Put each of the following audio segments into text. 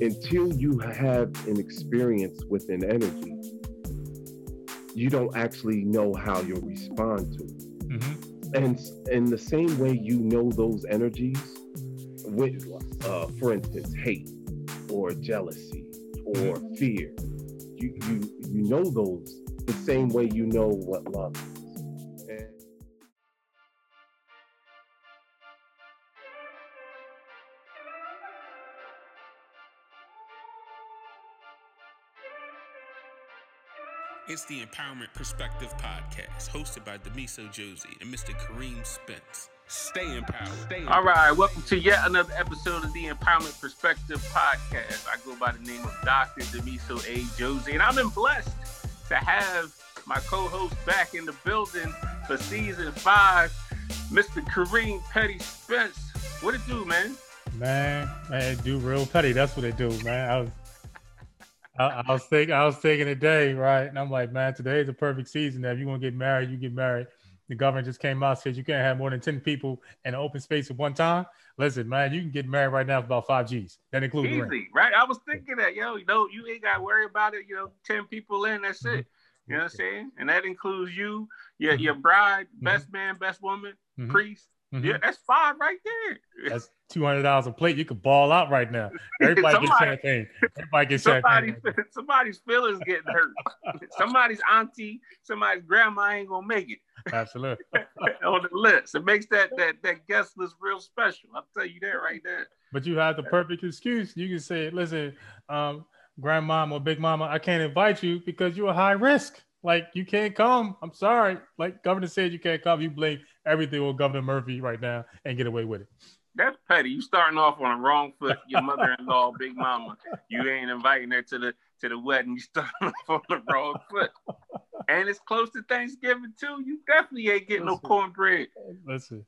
until you have an experience with an energy, you don't actually know how you'll respond to it. Mm-hmm. And in the same way, you know those energies, with, uh, for instance, hate or jealousy or mm-hmm. fear. You, you you know those the same way you know what love is. It's the Empowerment Perspective Podcast, hosted by Demiso Josie and Mr. Kareem Spence. Stay empowered. Stay empowered. All right, welcome to yet another episode of the Empowerment Perspective Podcast. I go by the name of Dr. Demiso A. Josie, and I've been blessed to have my co-host back in the building for season five, Mr. Kareem Petty Spence. What it do, man? Man, man, do real petty. That's what they do, man. I was I, I, was thinking, I was thinking today, right? And I'm like, man, today is a perfect season. That if you want to get married, you get married. The government just came out says you can't have more than ten people in an open space at one time. Listen, man, you can get married right now for about five G's. That includes easy, right? I was thinking that, yo, you know, you ain't got to worry about it. You know, ten people in, that's it. You know what I'm saying? And that includes you, your your mm-hmm. bride, best mm-hmm. man, best woman, mm-hmm. priest, Mm-hmm. Yeah, that's five right there. That's two hundred dollars a plate. You could ball out right now. Everybody somebody, gets champagne. Everybody gets somebody, champagne. Somebody's feelings getting hurt. somebody's auntie, somebody's grandma ain't gonna make it. Absolutely. On the list, it makes that that that guest list real special. I'll tell you that right there. But you have the perfect excuse. You can say, "Listen, um, grandmama or big mama, I can't invite you because you're a high risk." Like you can't come. I'm sorry. Like governor said you can't come. You blame everything on Governor Murphy right now and get away with it. That's petty. You starting off on the wrong foot. Your mother-in-law, Big Mama, you ain't inviting her to the to the wedding. You starting off on the wrong foot. And it's close to Thanksgiving too. You definitely ain't getting listen, no cornbread. Listen,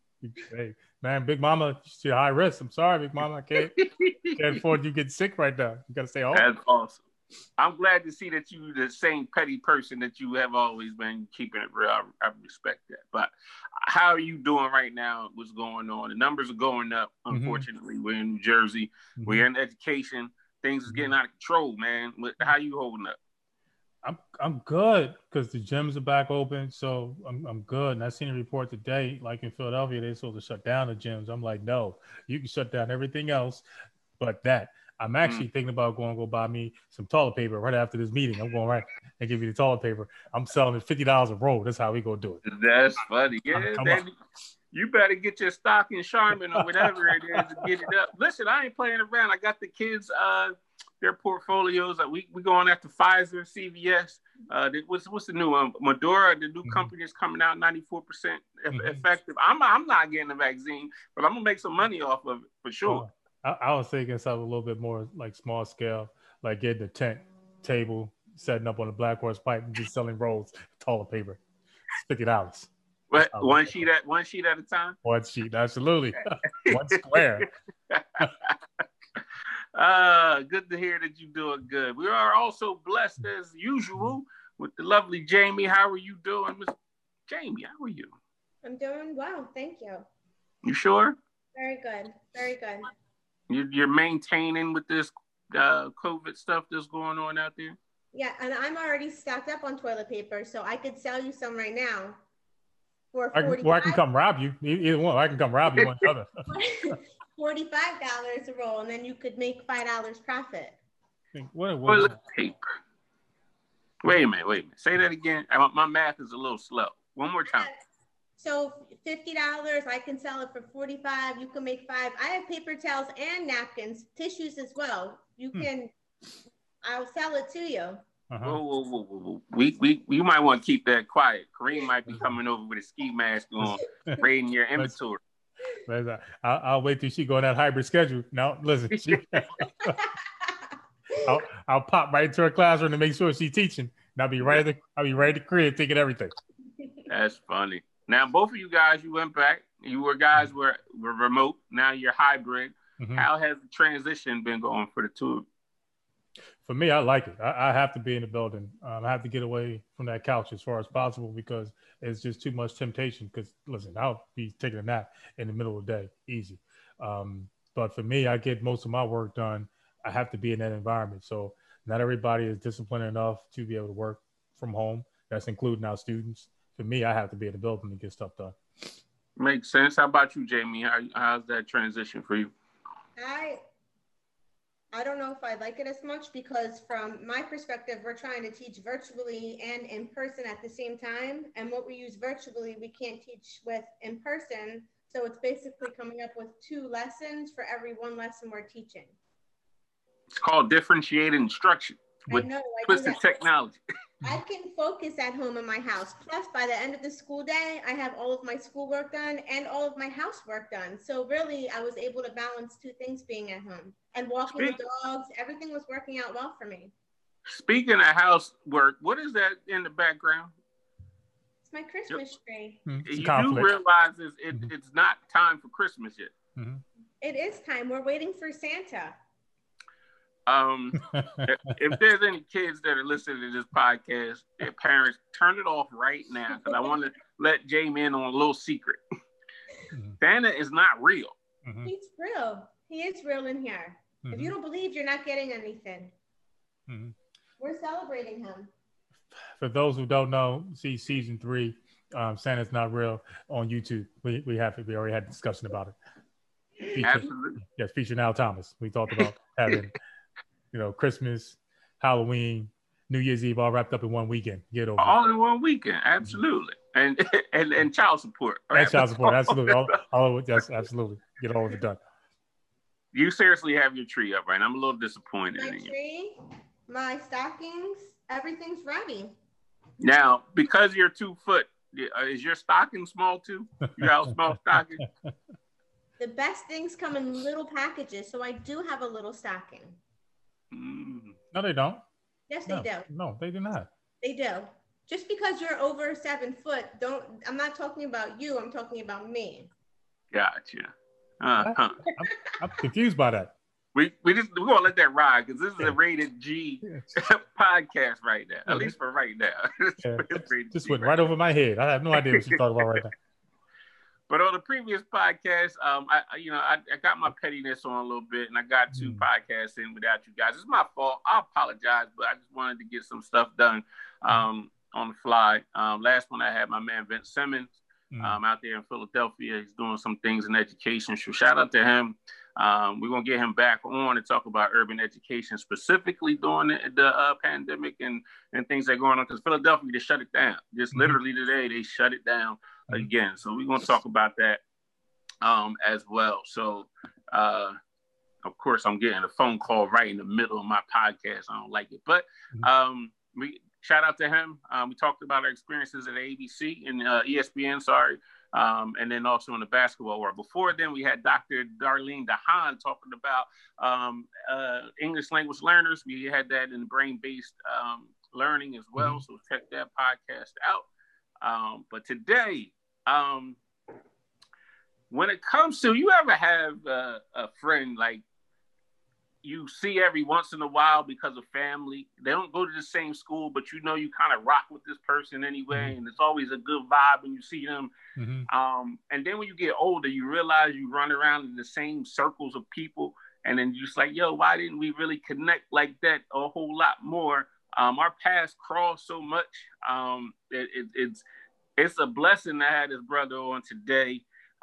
hey, man, Big Mama, she's high risk. I'm sorry, Big Mama. I can't can't afford you get sick right now. You gotta stay home. That's awesome. I'm glad to see that you the same petty person that you have always been keeping it real. I, I, respect that. But how are you doing right now? What's going on? The numbers are going up. Mm-hmm. Unfortunately, mm-hmm. we're in New Jersey. Mm-hmm. We're in education. Things is getting out of control, man. How you holding up? I'm I'm good because the gyms are back open, so I'm I'm good. And I seen a report today, like in Philadelphia, they're supposed to shut down the gyms. I'm like, no, you can shut down everything else, but that. I'm actually mm. thinking about going to go buy me some toilet paper right after this meeting. I'm going right and give you the toilet paper. I'm selling it fifty dollars a roll. That's how we go do it. That's funny. Yeah, you better get your stock in Charmin or whatever it is to get it up. Listen, I ain't playing around. I got the kids uh their portfolios. Uh, we we going after Pfizer, CVS. Uh, what's what's the new one? Moderna, the new mm-hmm. company is coming out, ninety four percent mm-hmm. effective. I'm I'm not getting the vaccine, but I'm gonna make some money off of it for sure. I, I, was thinking something a little bit more like small scale, like getting a tent table, setting up on a Black Horse Pike, and just selling rolls, toilet paper, fifty dollars. But one sheet at one sheet at a time. One sheet, absolutely. one square. uh, good to hear that you're doing good. We are also blessed as usual with the lovely Jamie. How are you doing, Miss Jamie? How are you? I'm doing well, thank you. You sure? Very good. Very good. You're maintaining with this uh, COVID stuff that's going on out there. Yeah, and I'm already stocked up on toilet paper, so I could sell you some right now. For I can, well, I can come rob you. Either one, I can come rob you. One other. Forty-five dollars a roll, and then you could make five dollars profit. What, what toilet paper? Wait a minute. Wait a minute. Say that again. My math is a little slow. One more time. So fifty dollars, I can sell it for forty-five. You can make five. I have paper towels and napkins, tissues as well. You hmm. can. I'll sell it to you. Uh-huh. Whoa, whoa, whoa, whoa, We, we, you might want to keep that quiet. Kareem might be coming over with a ski mask on, raiding your inventory. I'll, I'll, wait till she go on that hybrid schedule. Now, listen, she, I'll, I'll pop right into her classroom to make sure she's teaching. And I'll be right at the, I'll be right at the crib taking everything. That's funny. Now, both of you guys, you went back. You were guys mm-hmm. were were remote. Now you're hybrid. Mm-hmm. How has the transition been going for the two? of For me, I like it. I, I have to be in the building. Um, I have to get away from that couch as far as possible because it's just too much temptation. Because listen, I'll be taking a nap in the middle of the day, easy. Um, but for me, I get most of my work done I have to be in that environment. So not everybody is disciplined enough to be able to work from home. That's including our students. For me, I have to be in the building to get stuff done. Makes sense. How about you, Jamie? How, how's that transition for you? I I don't know if I like it as much because from my perspective, we're trying to teach virtually and in person at the same time. And what we use virtually, we can't teach with in person. So it's basically coming up with two lessons for every one lesson we're teaching. It's called differentiated instruction with I know, I twisted technology. I can focus at home in my house. Plus, by the end of the school day, I have all of my schoolwork done and all of my housework done. So really, I was able to balance two things being at home and walking Speak- the dogs. Everything was working out well for me. Speaking of housework, what is that in the background? It's my Christmas tree. Mm-hmm. You do realize it's, it, mm-hmm. it's not time for Christmas yet. Mm-hmm. It is time. We're waiting for Santa. Um, if there's any kids that are listening to this podcast, their parents, turn it off right now because I want to let Jamie in on a little secret. Mm-hmm. Santa is not real. Mm-hmm. He's real. He is real in here. Mm-hmm. If you don't believe, you're not getting anything. Mm-hmm. We're celebrating him. For those who don't know, see season three, um, Santa's not real on YouTube. We we have we already had a discussion about it. Feature, Absolutely. Yes, featuring Al Thomas. We talked about having you know, Christmas, Halloween, New Year's Eve, all wrapped up in one weekend. Get over all in one weekend, absolutely, and and and child support. And child support, absolutely, all, all of it, yes, absolutely, get all of it done. You seriously have your tree up, right? I'm a little disappointed. My tree, my stockings, everything's ready. Now, because you're two foot, uh, is your stocking small too? You have small stocking. The best things come in little packages, so I do have a little stocking. No, they don't. Yes, they no, do. No, they do not. They do. Just because you're over seven foot, don't. I'm not talking about you. I'm talking about me. Gotcha. Uh, huh. I'm, I'm confused by that. We we just we're gonna let that ride because this is a rated G podcast right now. At least for right now. Yeah. just went right, right over my head. I have no idea what you're talking about right now. But on the previous podcast, um, I you know I, I, got my pettiness on a little bit, and I got two mm. podcasts in without you guys. It's my fault. I apologize, but I just wanted to get some stuff done mm. um, on the fly. Um, last one I had my man Vince Simmons mm. um, out there in Philadelphia. He's doing some things in education. So shout out to him. Um, we're gonna get him back on to talk about urban education specifically during the, the uh, pandemic and and things that are going on because Philadelphia just shut it down. Just mm-hmm. literally today they shut it down mm-hmm. again. So we're gonna talk about that um, as well. So uh, of course I'm getting a phone call right in the middle of my podcast. I don't like it, but mm-hmm. um, we shout out to him. Um, we talked about our experiences at ABC and uh, ESPN. Sorry. Um, and then also in the basketball world. Before then, we had Dr. Darlene DeHaan talking about um, uh, English language learners. We had that in brain based um, learning as well. Mm-hmm. So check that podcast out. Um, but today, um, when it comes to you ever have a, a friend like you see every once in a while because of family. They don't go to the same school, but you know you kind of rock with this person anyway, mm-hmm. and it's always a good vibe when you see them. Mm-hmm. Um, and then when you get older, you realize you run around in the same circles of people, and then you're just like, yo, why didn't we really connect like that a whole lot more? Um, our paths cross so much. Um, it, it, it's it's a blessing to have this brother on today.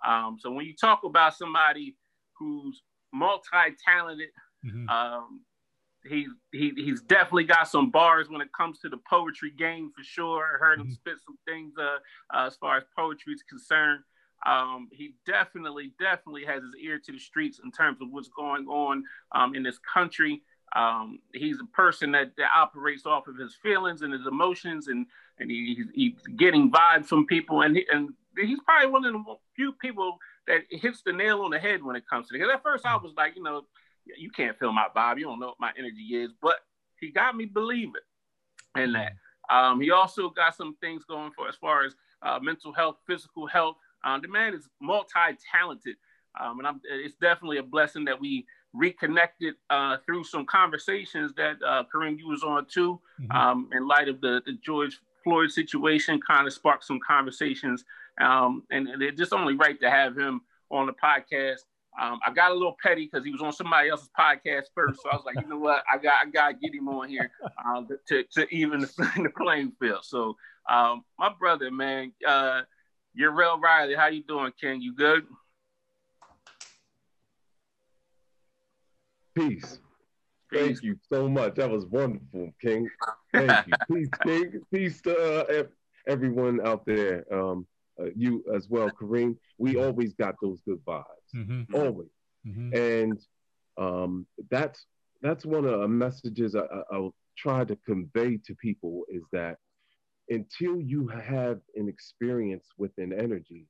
Um, so when you talk about somebody who's multi-talented, mm-hmm. um, he, he he's definitely got some bars when it comes to the poetry game for sure. I heard him mm-hmm. spit some things uh, uh, as far as poetry is concerned. Um, he definitely, definitely has his ear to the streets in terms of what's going on um, in this country. Um, he's a person that, that, operates off of his feelings and his emotions, and and he, he's, he's, getting vibes from people, and he, and he's probably one of the few people that hits the nail on the head when it comes to it. Because at first I was like, you know, you can't feel my vibe, you don't know what my energy is, but he got me believe it in that. Um, he also got some things going for as far as uh, mental health, physical health. Um, the man is multi-talented, um, and I'm, it's definitely a blessing that we reconnected uh, through some conversations that uh, Kareem you was on too. Mm-hmm. Um, in light of the, the George Floyd situation, kind of sparked some conversations, um, and, and, it's just only right to have him on the podcast. Um, I got a little petty because he was on somebody else's podcast first, so I was like, you know what, I got I got to get him on here uh, to to even the, playing field. So, um, my brother, man, uh, Uriel Riley. How you doing, King? You good? Peace. Thank you so much. That was wonderful, King. Thank you. Peace, King. Peace to uh, everyone out there. Um, uh, you as well, Kareem. We always got those good vibes, mm-hmm. always. Mm-hmm. And um, that's that's one of the messages I, I, I'll try to convey to people is that until you have an experience with an energy,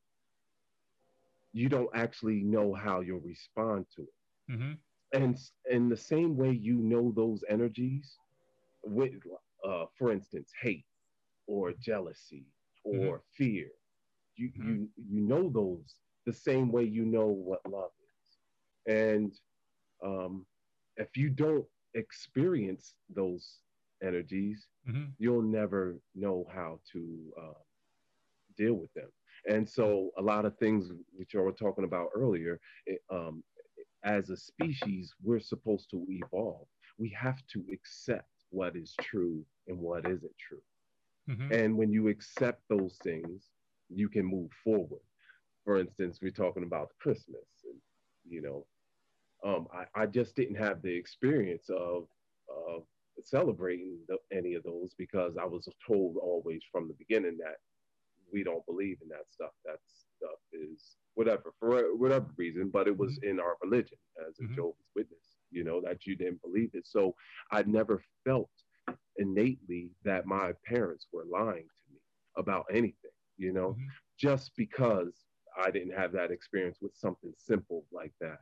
you don't actually know how you'll respond to it. Mm-hmm and in the same way you know those energies with uh, for instance hate or jealousy or mm-hmm. fear you mm-hmm. you you know those the same way you know what love is and um, if you don't experience those energies mm-hmm. you'll never know how to uh, deal with them and so a lot of things which you were talking about earlier it, um, as a species, we're supposed to evolve. We have to accept what is true and what isn't true. Mm-hmm. And when you accept those things, you can move forward. For instance, we're talking about Christmas, and you know, um, I, I, just didn't have the experience of, of celebrating the, any of those because I was told always from the beginning that we don't believe in that stuff. That stuff is whatever for whatever reason, but it was mm-hmm. in our religion as a mm-hmm. Jehovah's Witness, you know, that you didn't believe it. So I never felt innately that my parents were lying to me about anything, you know, mm-hmm. just because I didn't have that experience with something simple like that.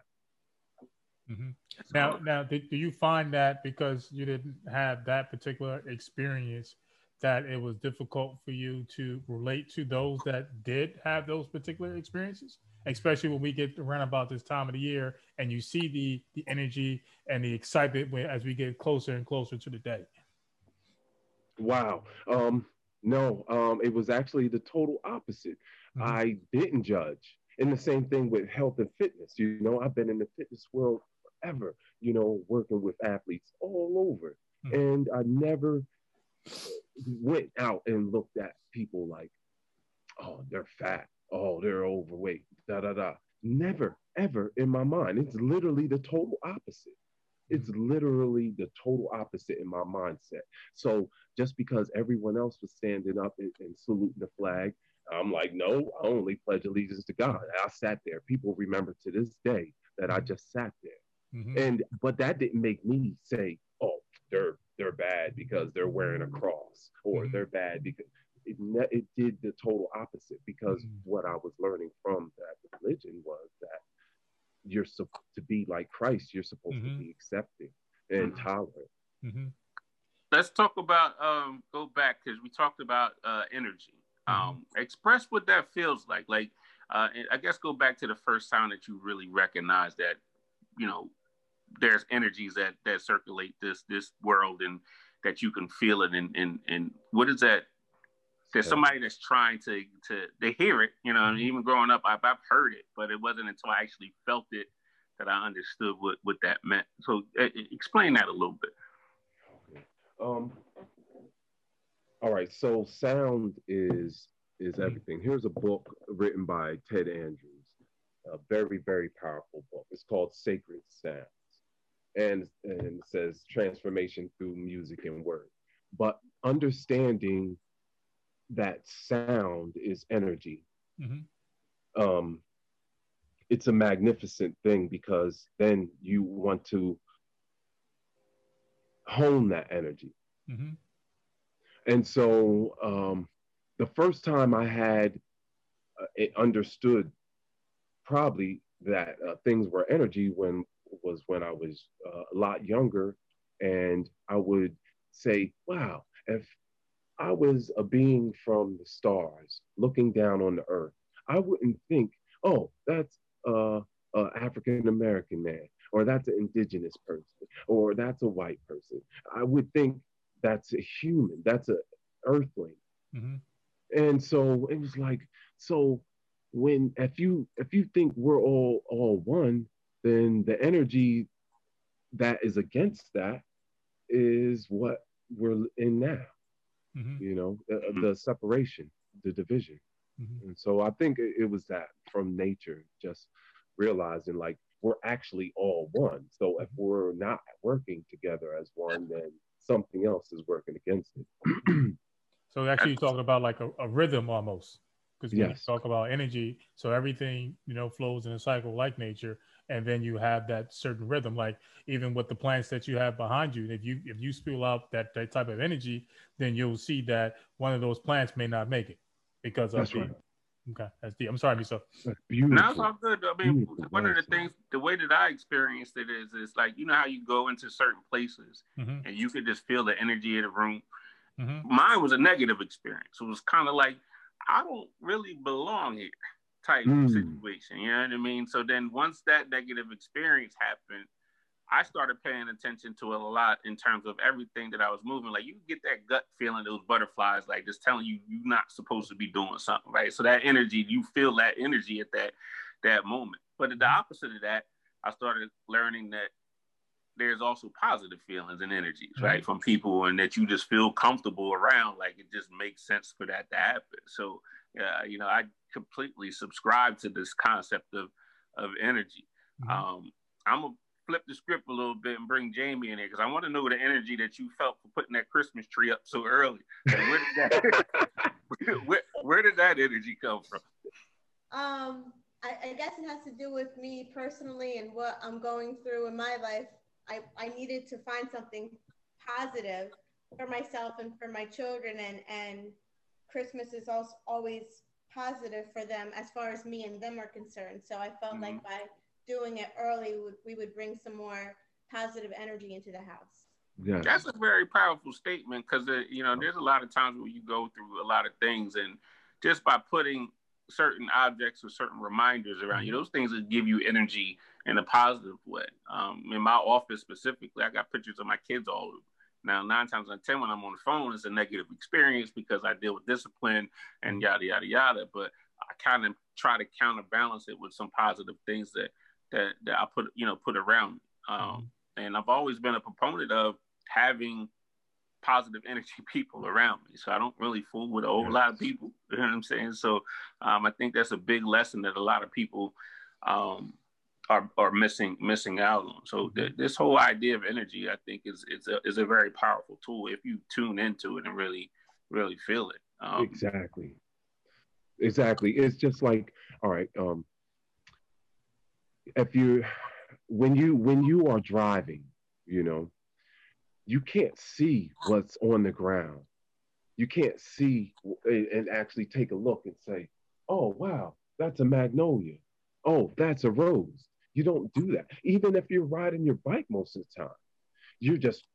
Mm-hmm. Now, now, do you find that because you didn't have that particular experience, that it was difficult for you to relate to those that did have those particular experiences? especially when we get around about this time of the year and you see the the energy and the excitement as we get closer and closer to the day wow um no um it was actually the total opposite mm-hmm. i didn't judge and the same thing with health and fitness you know i've been in the fitness world forever you know working with athletes all over mm-hmm. and i never went out and looked at people like oh they're fat oh, they're overweight, da da da. Never, ever in my mind. It's literally the total opposite. It's literally the total opposite in my mindset. So just because everyone else was standing up and, and saluting the flag, I'm like, no, I only pledge allegiance to God. I sat there. People remember to this day that I just sat there. Mm-hmm. And but that didn't make me say, oh, they're they're bad because they're wearing a cross, or mm-hmm. they're bad because it, ne- it did the total opposite because mm-hmm. what I was learning from that religion was that you're supposed to be like Christ. You're supposed mm-hmm. to be accepting and mm-hmm. tolerant. Mm-hmm. Let's talk about um, go back because we talked about uh, energy. Mm-hmm. Um, express what that feels like. Like uh, I guess go back to the first time that you really recognize that you know there's energies that that circulate this this world and that you can feel it and and and what is that there's somebody that's trying to to they hear it you know mm-hmm. even growing up I've, I've heard it but it wasn't until i actually felt it that i understood what what that meant so uh, explain that a little bit um all right so sound is is mm-hmm. everything here's a book written by ted andrews a very very powerful book it's called sacred sounds and and it says transformation through music and word but understanding that sound is energy. Mm-hmm. Um, it's a magnificent thing because then you want to hone that energy. Mm-hmm. And so um, the first time I had uh, understood probably that uh, things were energy when was when I was uh, a lot younger, and I would say, "Wow, if I was a being from the stars looking down on the earth, I wouldn't think, oh, that's an African American man, or that's an indigenous person, or that's a white person. I would think that's a human, that's a earthling. Mm-hmm. And so it was like, so when if you if you think we're all all one, then the energy that is against that is what we're in now. Mm-hmm. You know, the, mm-hmm. the, separation, the division. Mm-hmm. And so I think it, it was that from nature, just realizing like we're actually all one. So if mm-hmm. we're not working together as one, then something else is working against it. so actually, you're talking about like a, a rhythm almost, because yes. you talk about energy. So everything you know flows in a cycle like nature, and then you have that certain rhythm. Like even with the plants that you have behind you, if you if you spill out that, that type of energy, then you'll see that one of those plants may not make it because of That's the, right. Okay, that's deep. I'm sorry, Miso. Beautiful. Now it's all good. I mean, Beautiful. one of the things, the way that I experienced it is, is like you know how you go into certain places mm-hmm. and you could just feel the energy of the room. Mm-hmm. Mine was a negative experience. It was kind of like I don't really belong here type mm. situation. You know what I mean? So then once that negative experience happened, I started paying attention to it a lot in terms of everything that I was moving. Like you get that gut feeling, those butterflies, like just telling you you're not supposed to be doing something, right? So that energy, you feel that energy at that that moment. But at the mm-hmm. opposite of that, I started learning that there's also positive feelings and energies, right, from people, and that you just feel comfortable around. Like it just makes sense for that to happen. So, uh, you know, I completely subscribe to this concept of of energy. Mm-hmm. Um, I'm a flip the script a little bit and bring Jamie in here because I want to know the energy that you felt for putting that Christmas tree up so early. where, did that, where, where, did that energy come from? Um, I, I, guess it has to do with me personally and what I'm going through in my life. I, I needed to find something positive for myself and for my children, and and Christmas is also always positive for them as far as me and them are concerned. So I felt mm-hmm. like by doing it early, we would, we would bring some more positive energy into the house. Yeah. That's a very powerful statement because, uh, you know, there's a lot of times where you go through a lot of things, and just by putting certain objects or certain reminders around you, those things that give you energy in a positive way. Um, in my office specifically, I got pictures of my kids all over. Now, nine times out of 10, when I'm on the phone, it's a negative experience because I deal with discipline and yada, yada, yada. But I kind of try to counterbalance it with some positive things that that, that I put you know put around. Um, mm-hmm. And I've always been a proponent of having positive energy people around me. So I don't really fool with a whole lot of people. You know what I'm saying? So um, I think that's a big lesson that a lot of people um, are, are missing missing out on. So mm-hmm. th- this whole idea of energy, I think, is is a, is a very powerful tool if you tune into it and really really feel it. Um, exactly. Exactly. It's just like, all right, um, if you when you when you are driving, you know, you can't see what's on the ground. You can't see and actually take a look and say, "Oh wow, that's a magnolia. Oh, that's a rose." You don't do that. Even if you're riding your bike most of the time, you're just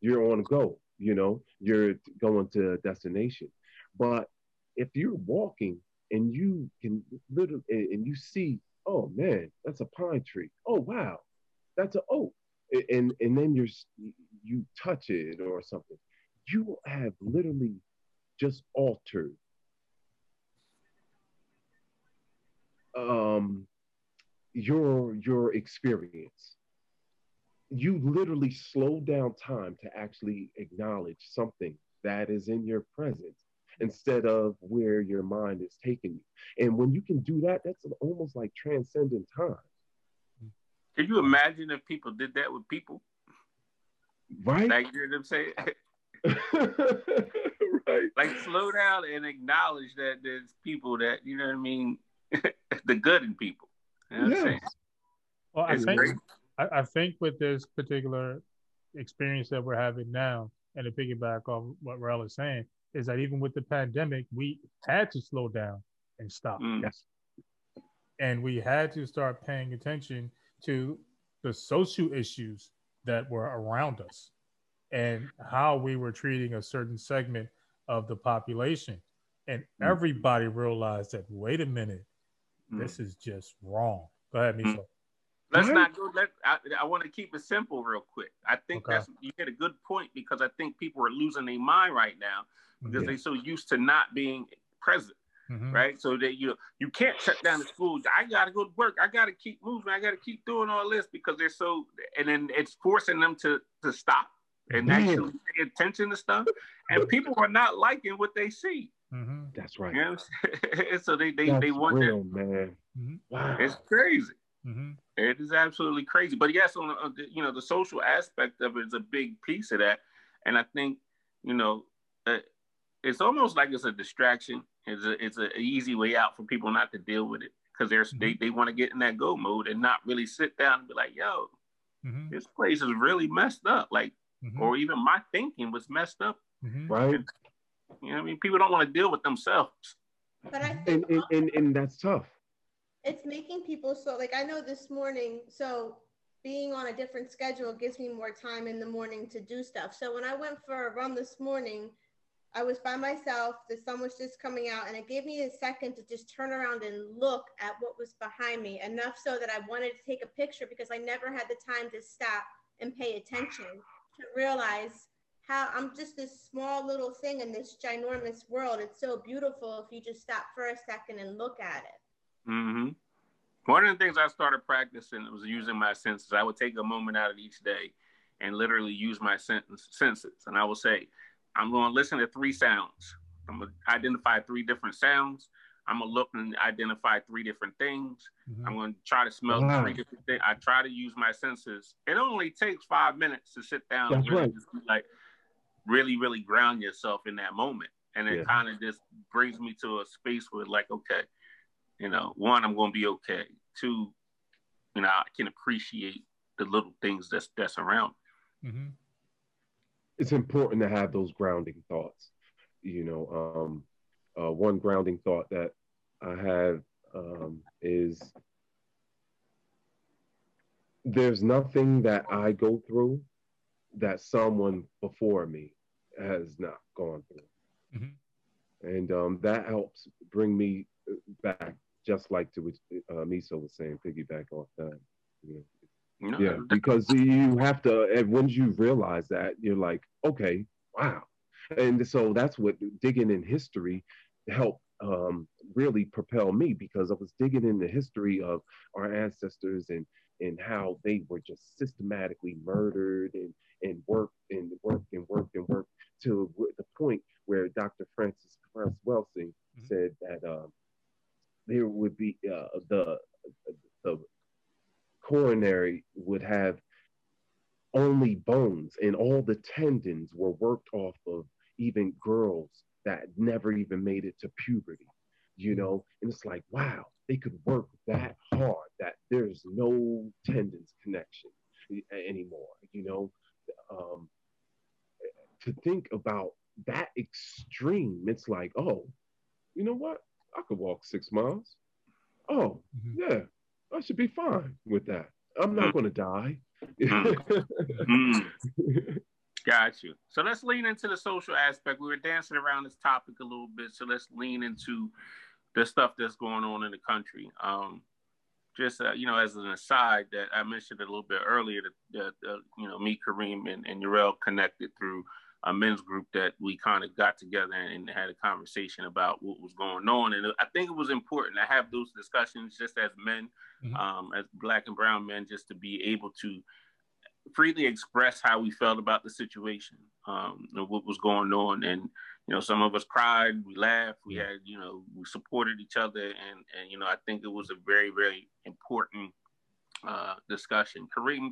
you're on go. You know, you're going to a destination. But if you're walking and you can literally and you see oh man, that's a pine tree. Oh wow, that's an oak. And and then you're you touch it or something. You have literally just altered um your your experience. You literally slow down time to actually acknowledge something that is in your presence instead of where your mind is taking you. And when you can do that, that's almost like transcendent time. Can you imagine if people did that with people? Right. Like you know what I'm saying? right. Like slow down and acknowledge that there's people that, you know what I mean, the good in people. You know yes. Well, I think I, I think with this particular experience that we're having now, and to piggyback off what Rel is saying, is that even with the pandemic, we had to slow down and stop. Mm. Yes. And we had to start paying attention to the social issues that were around us and how we were treating a certain segment of the population. And mm. everybody realized that, wait a minute, mm. this is just wrong. Go ahead, Miso. Let's not go. Let I, I want to keep it simple, real quick. I think okay. that's you hit a good point because I think people are losing their mind right now because they're so used to not being present. Mm-hmm. Right, so that you you can't shut down the schools. I gotta go to work. I gotta keep moving. I gotta keep doing all this because they're so, and then it's forcing them to to stop and Damn. actually pay attention to stuff. And people are not liking what they see. Mm-hmm. That's right. You know so they they, That's they want real, man. Mm-hmm. Wow, it's crazy. Mm-hmm. It is absolutely crazy. But yes, on the, you know the social aspect of it is a big piece of that, and I think you know uh, it's almost like it's a distraction. It's a it's an easy way out for people not to deal with it because they're they mm-hmm. they want to get in that go mode and not really sit down and be like, yo, mm-hmm. this place is really messed up. Like, mm-hmm. or even my thinking was messed up. Right. You know, I mean, people don't want to deal with themselves. But I and, and, and, and that's tough. It's making people so like I know this morning, so being on a different schedule gives me more time in the morning to do stuff. So when I went for a run this morning, I was by myself, the sun was just coming out, and it gave me a second to just turn around and look at what was behind me, enough so that I wanted to take a picture because I never had the time to stop and pay attention to realize how I'm just this small little thing in this ginormous world. It's so beautiful if you just stop for a second and look at it. Mm-hmm. One of the things I started practicing was using my senses. I would take a moment out of each day and literally use my senses. And I will say, I'm going to listen to three sounds. I'm going to identify three different sounds. I'm going to look and identify three different things. Mm-hmm. I'm going to try to smell wow. three different things. I try to use my senses. It only takes five minutes to sit down That's and really right. like really, really ground yourself in that moment. And it yeah. kind of just brings me to a space where like, okay, you know, one, I'm going to be okay. Two, you know, I can appreciate the little things that's that's around. Mm-hmm. It's important to have those grounding thoughts. You know, um, uh, one grounding thought that I have um, is there's nothing that I go through that someone before me has not gone through. Mm-hmm. And um, that helps bring me back, just like to what uh, Miso was saying, piggyback off that. You know, no. Yeah, because you have to, and once you realize that, you're like, okay, wow. And so that's what digging in history helped um, really propel me because I was digging in the history of our ancestors and and how they were just systematically murdered and and worked and worked and worked and worked to the point where Dr. Frances Welsing mm-hmm. said that um, there would be uh, the the coronary would have only bones and all the tendons were worked off of even girls that never even made it to puberty you mm-hmm. know and it's like wow they could work that hard that there's no tendons connection anymore you know um, to think about that extreme, it's like, oh, you know what? I could walk six miles. Oh, mm-hmm. yeah, I should be fine with that. I'm not going to die. mm. Got you. So let's lean into the social aspect. We were dancing around this topic a little bit, so let's lean into the stuff that's going on in the country. Um, just uh, you know, as an aside, that I mentioned a little bit earlier that, that uh, you know, me, Kareem, and, and Uriel connected through a men's group that we kind of got together and had a conversation about what was going on. And I think it was important to have those discussions just as men, mm-hmm. um, as black and brown men, just to be able to freely express how we felt about the situation, um, and what was going on. And you know, some of us cried, we laughed, we had, you know, we supported each other, and and you know, I think it was a very very important uh, discussion. Kareem,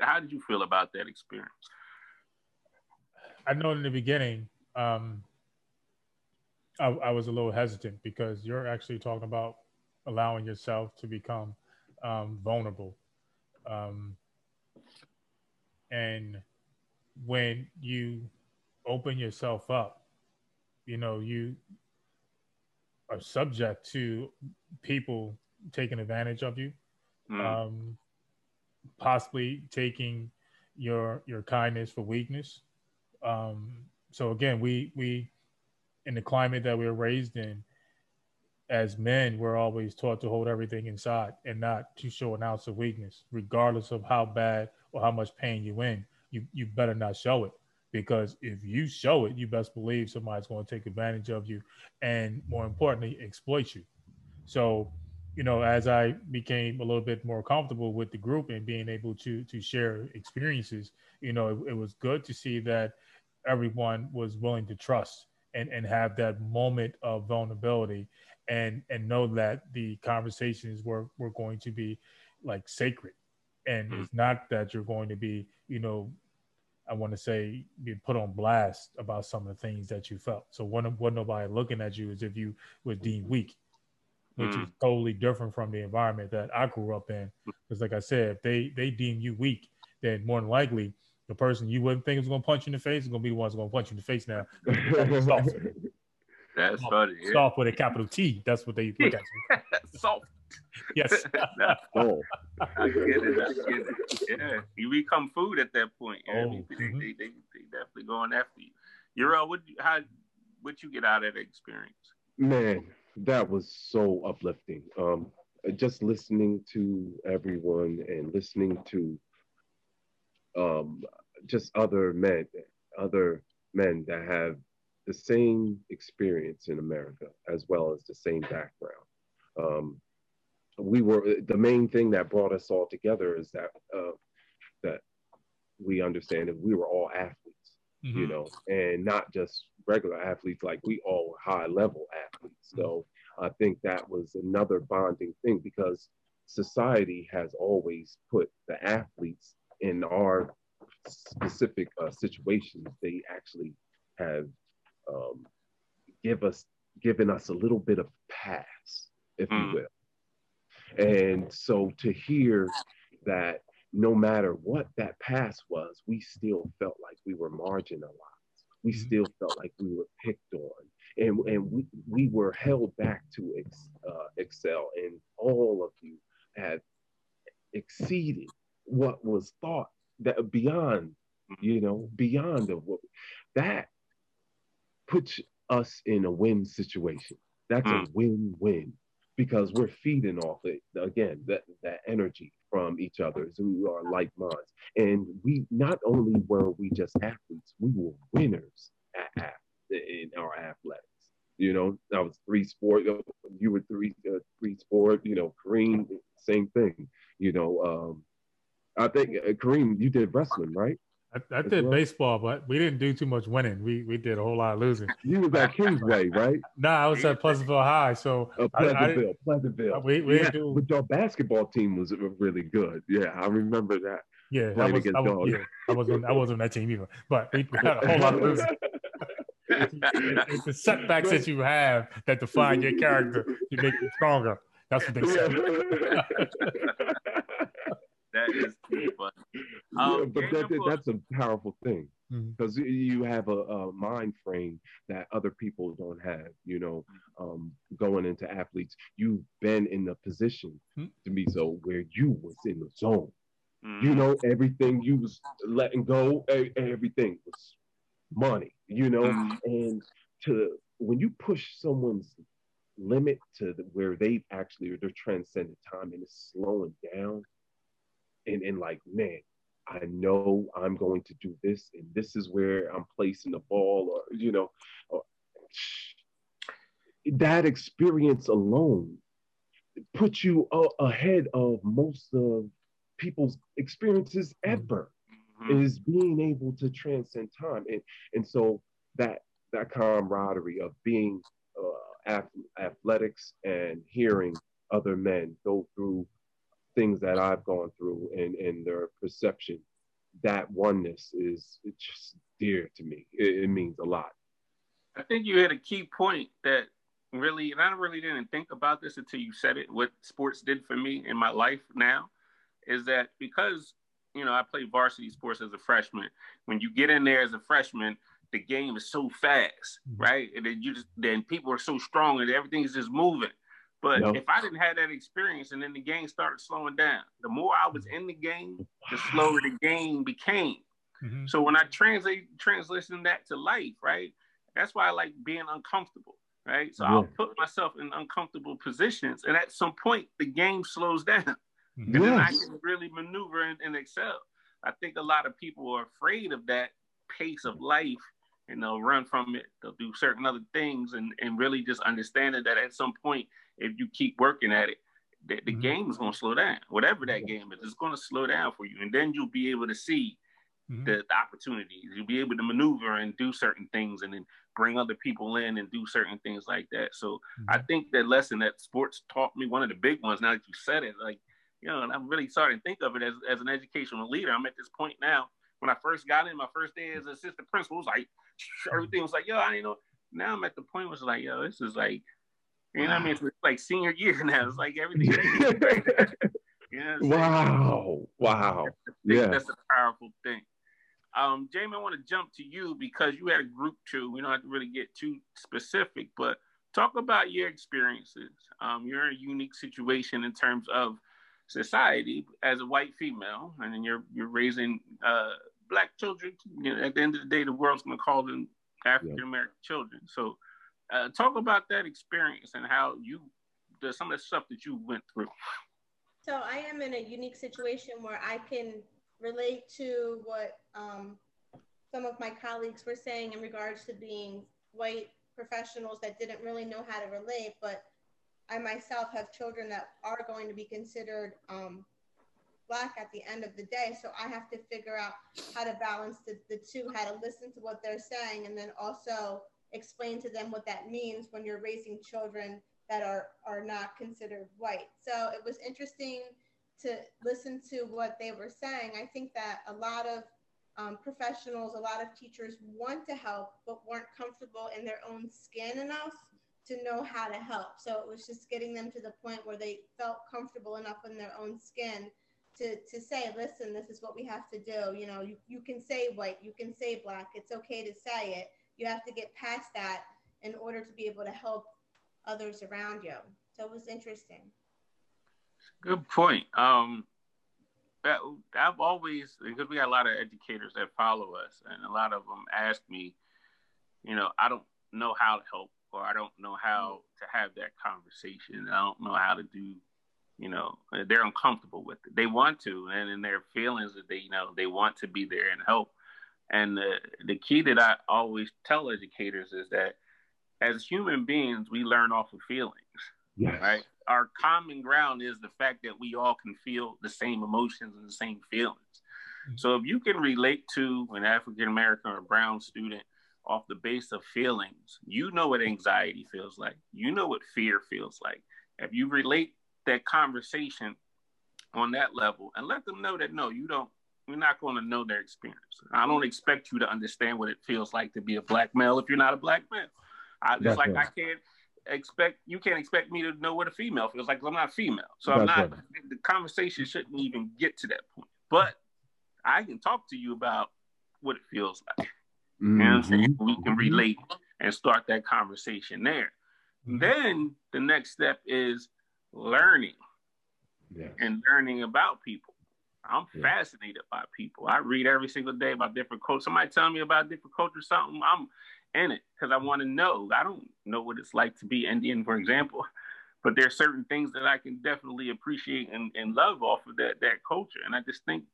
how did you feel about that experience? I know in the beginning, um, I, I, was a little hesitant because you're actually talking about allowing yourself to become um, vulnerable. Um, and when you open yourself up you know you are subject to people taking advantage of you mm. um, possibly taking your your kindness for weakness um, so again we we in the climate that we are raised in as men we're always taught to hold everything inside and not to show an ounce of weakness regardless of how bad or how much pain you're in you you better not show it because if you show it, you best believe somebody's going to take advantage of you and more importantly, exploit you. So, you know, as I became a little bit more comfortable with the group and being able to to share experiences, you know, it, it was good to see that everyone was willing to trust and and have that moment of vulnerability and and know that the conversations were were going to be like sacred and mm-hmm. it's not that you're going to be you know I want to say being put on blast about some of the things that you felt. So one of what nobody looking at you is if you were deemed weak, which mm. is totally different from the environment that I grew up in. Because like I said, if they they deem you weak, then more than likely the person you wouldn't think was going to punch you in the face is going to be the ones going to punch you in the face now. That's soft, funny. Yeah. Soft with a capital T. That's what they look at. soft. Yes. oh. I get it. I get it. Yeah. You become food at that point. Oh, they, mm-hmm. they, they, they, definitely going after you. Uriel, what how what you get out of that experience? Man, that was so uplifting. Um, just listening to everyone and listening to um, just other men, other men that have the same experience in America as well as the same background. Um, we were the main thing that brought us all together is that uh, that we understand that we were all athletes, mm-hmm. you know, and not just regular athletes. Like we all were high level athletes. So I think that was another bonding thing because society has always put the athletes in our specific uh, situations. They actually have um, give us given us a little bit of pass, if mm. you will. And so to hear that no matter what that pass was, we still felt like we were marginalized. We mm-hmm. still felt like we were picked on. And, and we, we were held back to ex, uh, excel. And all of you have exceeded what was thought that beyond, you know, beyond of what that puts us in a win situation. That's mm. a win-win because we're feeding off it again that that energy from each other who are like minds and we not only were we just athletes we were winners at, at, in our athletics you know i was three sport you were three uh, three sport you know kareem same thing you know um i think uh, kareem you did wrestling right I, I did well. baseball, but we didn't do too much winning. We we did a whole lot of losing. You was at Kingsway, right? no, nah, I was at Pleasantville High. So Pleasantville, I, Pleasantville. We, we yeah, do... But your basketball team was really good. Yeah, I remember that. Yeah, I was, I, was, yeah, I wasn't I wasn't on that team either. But we had a whole lot of losing. it's, the setbacks that you have that define your character to make you stronger. That's what they say that is too funny. Um, yeah, but that, that's a powerful thing because mm-hmm. you have a, a, mind frame that other people don't have. You know, um, going into athletes, you've been in the position mm-hmm. to be so where you was in the zone. Mm-hmm. You know, everything you was letting go, everything was money. You know, mm-hmm. and to when you push someone's limit to the, where they actually they're transcending time and it's slowing down and, and like, man, I know I'm going to do this, and this is where I'm placing the ball, or you know, or, that experience alone puts you uh, ahead of most of people's experiences ever. Mm-hmm. Is being able to transcend time, and and so that that camaraderie of being uh, athletics and hearing other men go through things that I've gone through and, and their perception, that oneness is just dear to me. It, it, means a lot. I think you had a key point that really, and I really didn't think about this until you said it, what sports did for me in my life now is that because, you know, I played varsity sports as a freshman. When you get in there as a freshman, the game is so fast, mm-hmm. right? And then you just then people are so strong and everything's just moving. But if I didn't have that experience and then the game started slowing down, the more I was in the game, the slower the game became. Mm-hmm. So when I translate translation that to life, right? That's why I like being uncomfortable, right? So yeah. I'll put myself in uncomfortable positions, and at some point the game slows down, mm-hmm. and then I can really maneuver and, and excel. I think a lot of people are afraid of that pace of life and they'll run from it. They'll do certain other things and, and really just understanding that at some point, if you keep working at it, the, the mm-hmm. game is going to slow down. Whatever that game is, it's going to slow down for you. And then you'll be able to see mm-hmm. the, the, opportunities. You'll be able to maneuver and do certain things and then bring other people in and do certain things like that. So mm-hmm. I think that lesson that sports taught me, one of the big ones, now that you said it, like, you know, and I'm really starting to think of it as, as an educational leader. I'm at this point now. When I first got in, my first day as assistant principal was like, everything was like, yo, I didn't know. Now I'm at the point where it's like, yo, this is like, you know what I mean? It's like senior year now. It's like everything. you know wow. Wow. Yeah. That's a powerful thing. Um, Jamie, I want to jump to you because you had a group too. We don't have to really get too specific, but talk about your experiences. Um, you're in a unique situation in terms of society as a white female, and then you're you're raising uh, black children. You know, at the end of the day, the world's going to call them African American yeah. children. So, uh, talk about that experience and how you the some of the stuff that you went through. So I am in a unique situation where I can relate to what um, some of my colleagues were saying in regards to being white professionals that didn't really know how to relate, but I myself have children that are going to be considered um, black at the end of the day. So I have to figure out how to balance the, the two, how to listen to what they're saying, and then also explain to them what that means when you're raising children that are, are not considered white. So it was interesting to listen to what they were saying. I think that a lot of um, professionals, a lot of teachers want to help, but weren't comfortable in their own skin enough to know how to help. So it was just getting them to the point where they felt comfortable enough in their own skin to, to say, listen, this is what we have to do. You know, you, you can say white, you can say black. It's okay to say it. You have to get past that in order to be able to help others around you. So it was interesting. Good point. Um, I've always because we got a lot of educators that follow us, and a lot of them ask me, you know, I don't know how to help, or I don't know how to have that conversation. I don't know how to do, you know, they're uncomfortable with it. They want to, and in their feelings that they, you know, they want to be there and help. And the the key that I always tell educators is that as human beings, we learn off of feelings, yes. right? our common ground is the fact that we all can feel the same emotions and the same feelings. Mm-hmm. So if you can relate to an African American or brown student off the base of feelings, you know what anxiety feels like. You know what fear feels like. If you relate that conversation on that level and let them know that no, you don't you're not going to know their experience. I don't expect you to understand what it feels like to be a black male if you're not a black male. I just like I can't expect you can't expect me to know what a female feels like. Because I'm not female, so That's I'm not. Right. The conversation shouldn't even get to that point. But I can talk to you about what it feels like, mm-hmm. and we can relate and start that conversation there. Mm-hmm. Then the next step is learning yes. and learning about people. I'm yeah. fascinated by people. I read every single day about different cultures. Somebody tell me about different cultures, something. I'm in it because I want to know. I don't know what it's like to be Indian, for example, but there's certain things that I can definitely appreciate and, and love off of that that culture. And I just think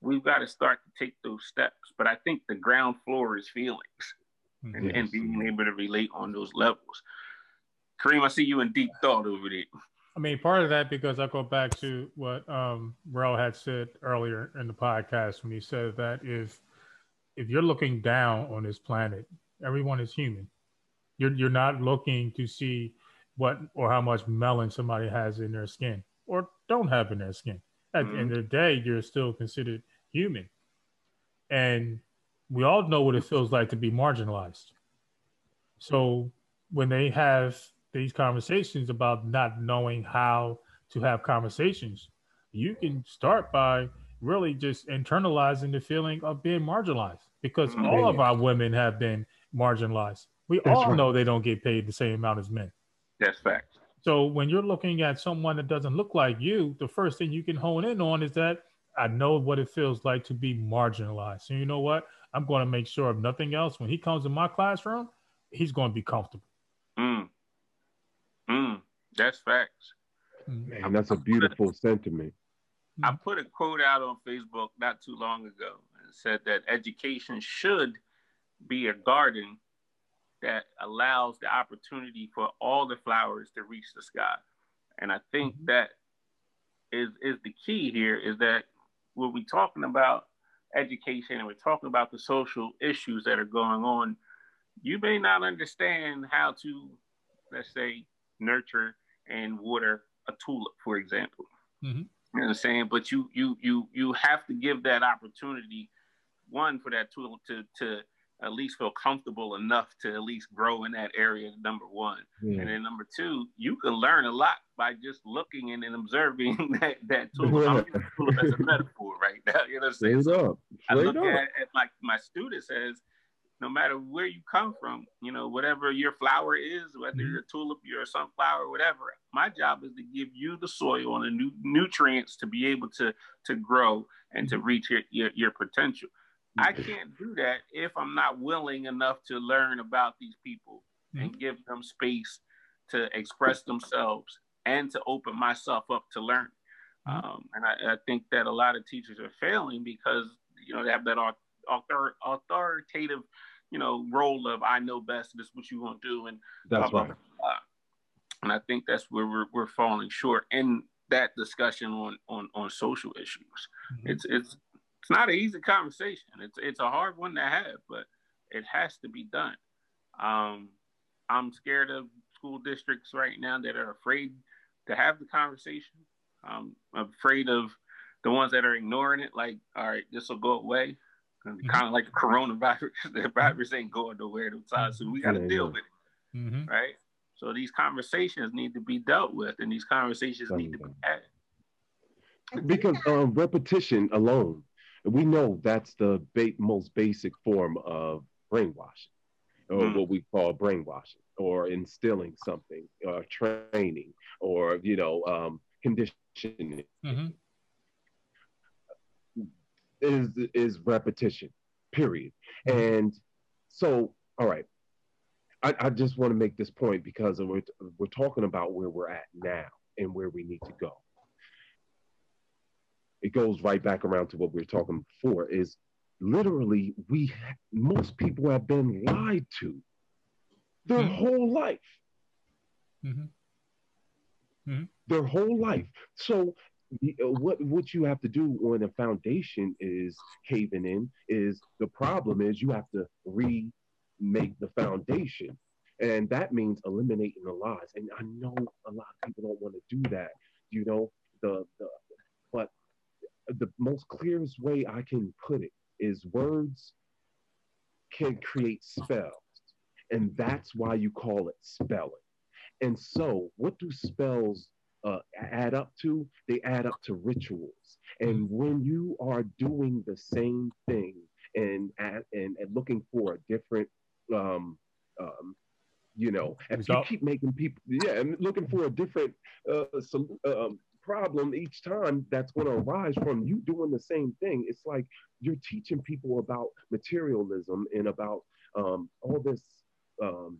we've got to start to take those steps. But I think the ground floor is feelings and, yes. and being able to relate on those levels. Kareem, I see you in deep thought over there. I mean, part of that because I go back to what um, Rel had said earlier in the podcast when he said that if if you're looking down on this planet, Everyone is human. You're you're not looking to see what or how much melanin somebody has in their skin or don't have in their skin. At mm-hmm. the end of the day, you're still considered human. And we all know what it feels like to be marginalized. So when they have these conversations about not knowing how to have conversations, you can start by really just internalizing the feeling of being marginalized because mm-hmm. all of our women have been marginalized. We That's all right. know they don't get paid the same amount as men. That's fact. So when you're looking at someone that doesn't look like you, the first thing you can hone in on is that I know what it feels like to be marginalized. So you know what? I'm going to make sure if nothing else, when he comes in my classroom, he's going to be comfortable. Mm. Mm. That's facts. Man, mm. that's a beautiful sentiment. I put a quote out on Facebook not too long ago, and said that education should be a garden that allows the opportunity for all the flowers to reach the sky. And I think mm-hmm. that is is the key here is that when we're talking about education and we're talking about the social issues that are going on, you may not understand how to, let's say, nurture and water a tulip, for example. Mm-hmm. You know what I'm saying? But you you you you have to give that opportunity, one for that tulip to to at least feel comfortable enough to at least grow in that area. Number one, yeah. and then number two, you can learn a lot by just looking and, and observing that that tulip. Tulip as a metaphor right now. You know what I'm saying? So I look at, at like my students as no matter where you come from, you know, whatever your flower is, whether mm-hmm. you're a tulip, you're a sunflower, whatever, my job is to give you the soil and the nu- nutrients to be able to to grow and to mm-hmm. reach your, your, your potential. I mm-hmm. can't do that if I'm not willing enough to learn about these people and give them space to express themselves and to open myself up to learn. Um, and I, I, think that a lot of teachers are failing because you know they have that author, authoritative, you know, role of I know best. This is what you want to do, and that's blah, blah, blah, And I think that's where we're, we're falling short in that discussion on on on social issues. Mm-hmm. It's it's it's not an easy conversation. It's it's a hard one to have, but it has to be done. Um, I'm scared of school districts right now that are afraid to have the conversation. I'm afraid of the ones that are ignoring it. Like, all right, this will go away. Mm-hmm. Kind of like the coronavirus. the virus ain't going nowhere to time, so we got to deal with it, mm-hmm. right? So these conversations need to be dealt with, and these conversations need to be had. Because um, repetition alone we know that's the ba- most basic form of brainwashing, or mm. what we call brainwashing, or instilling something, or training, or you know, um, conditioning. Mm-hmm. Is is repetition, period. Mm-hmm. And so, all right, I, I just want to make this point because we're we're talking about where we're at now and where we need to go it goes right back around to what we were talking before is literally we most people have been lied to their mm-hmm. whole life mm-hmm. Mm-hmm. their whole life so Uh, what what you have to do when a foundation is caving in is the problem is you have to remake the foundation and that means eliminating the lies and i know a lot of people don't want to do that you know the, the but the most clearest way I can put it is words can create spells. And that's why you call it spelling. And so, what do spells uh, add up to? They add up to rituals. And when you are doing the same thing and and, and looking for a different, um, um, you know, if you keep making people, yeah, and looking for a different uh, some, um, problem each time that's going to arise from you doing the same thing. It's like you're teaching people about materialism and about um, all this um,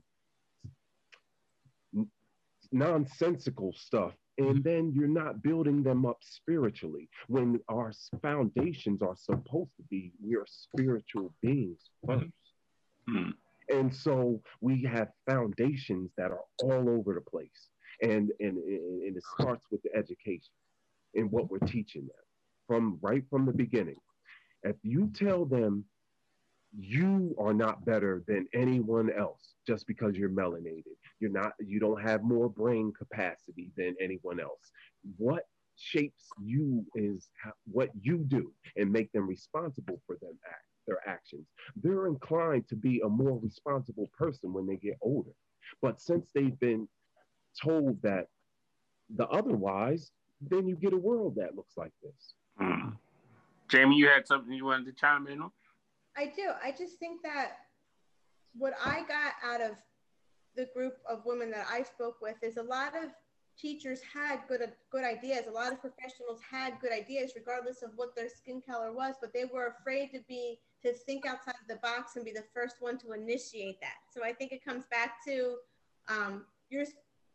nonsensical stuff. And mm-hmm. then you're not building them up spiritually when our foundations are supposed to be we are spiritual beings 1st mm-hmm. And so we have foundations that are all over the place and and and it starts with the education and what we're teaching them from right from the beginning. If you tell them you are not better than anyone else just because you're melanated, you're not, you don't have more brain capacity than anyone else. What shapes you is what you do and make them responsible for them act their actions. They're inclined to be a more responsible person when they get older. But since they've been told that the otherwise, then you get a world that looks like this. Mm. Jamie, you had something you wanted to chime in on? I do. I just think that what I got out of the group of women that I spoke with is a lot of teachers had good good ideas. A lot of professionals had good ideas, regardless of what their skin color was, but they were afraid to be to think outside the box and be the first one to initiate that. So I think it comes back to um, your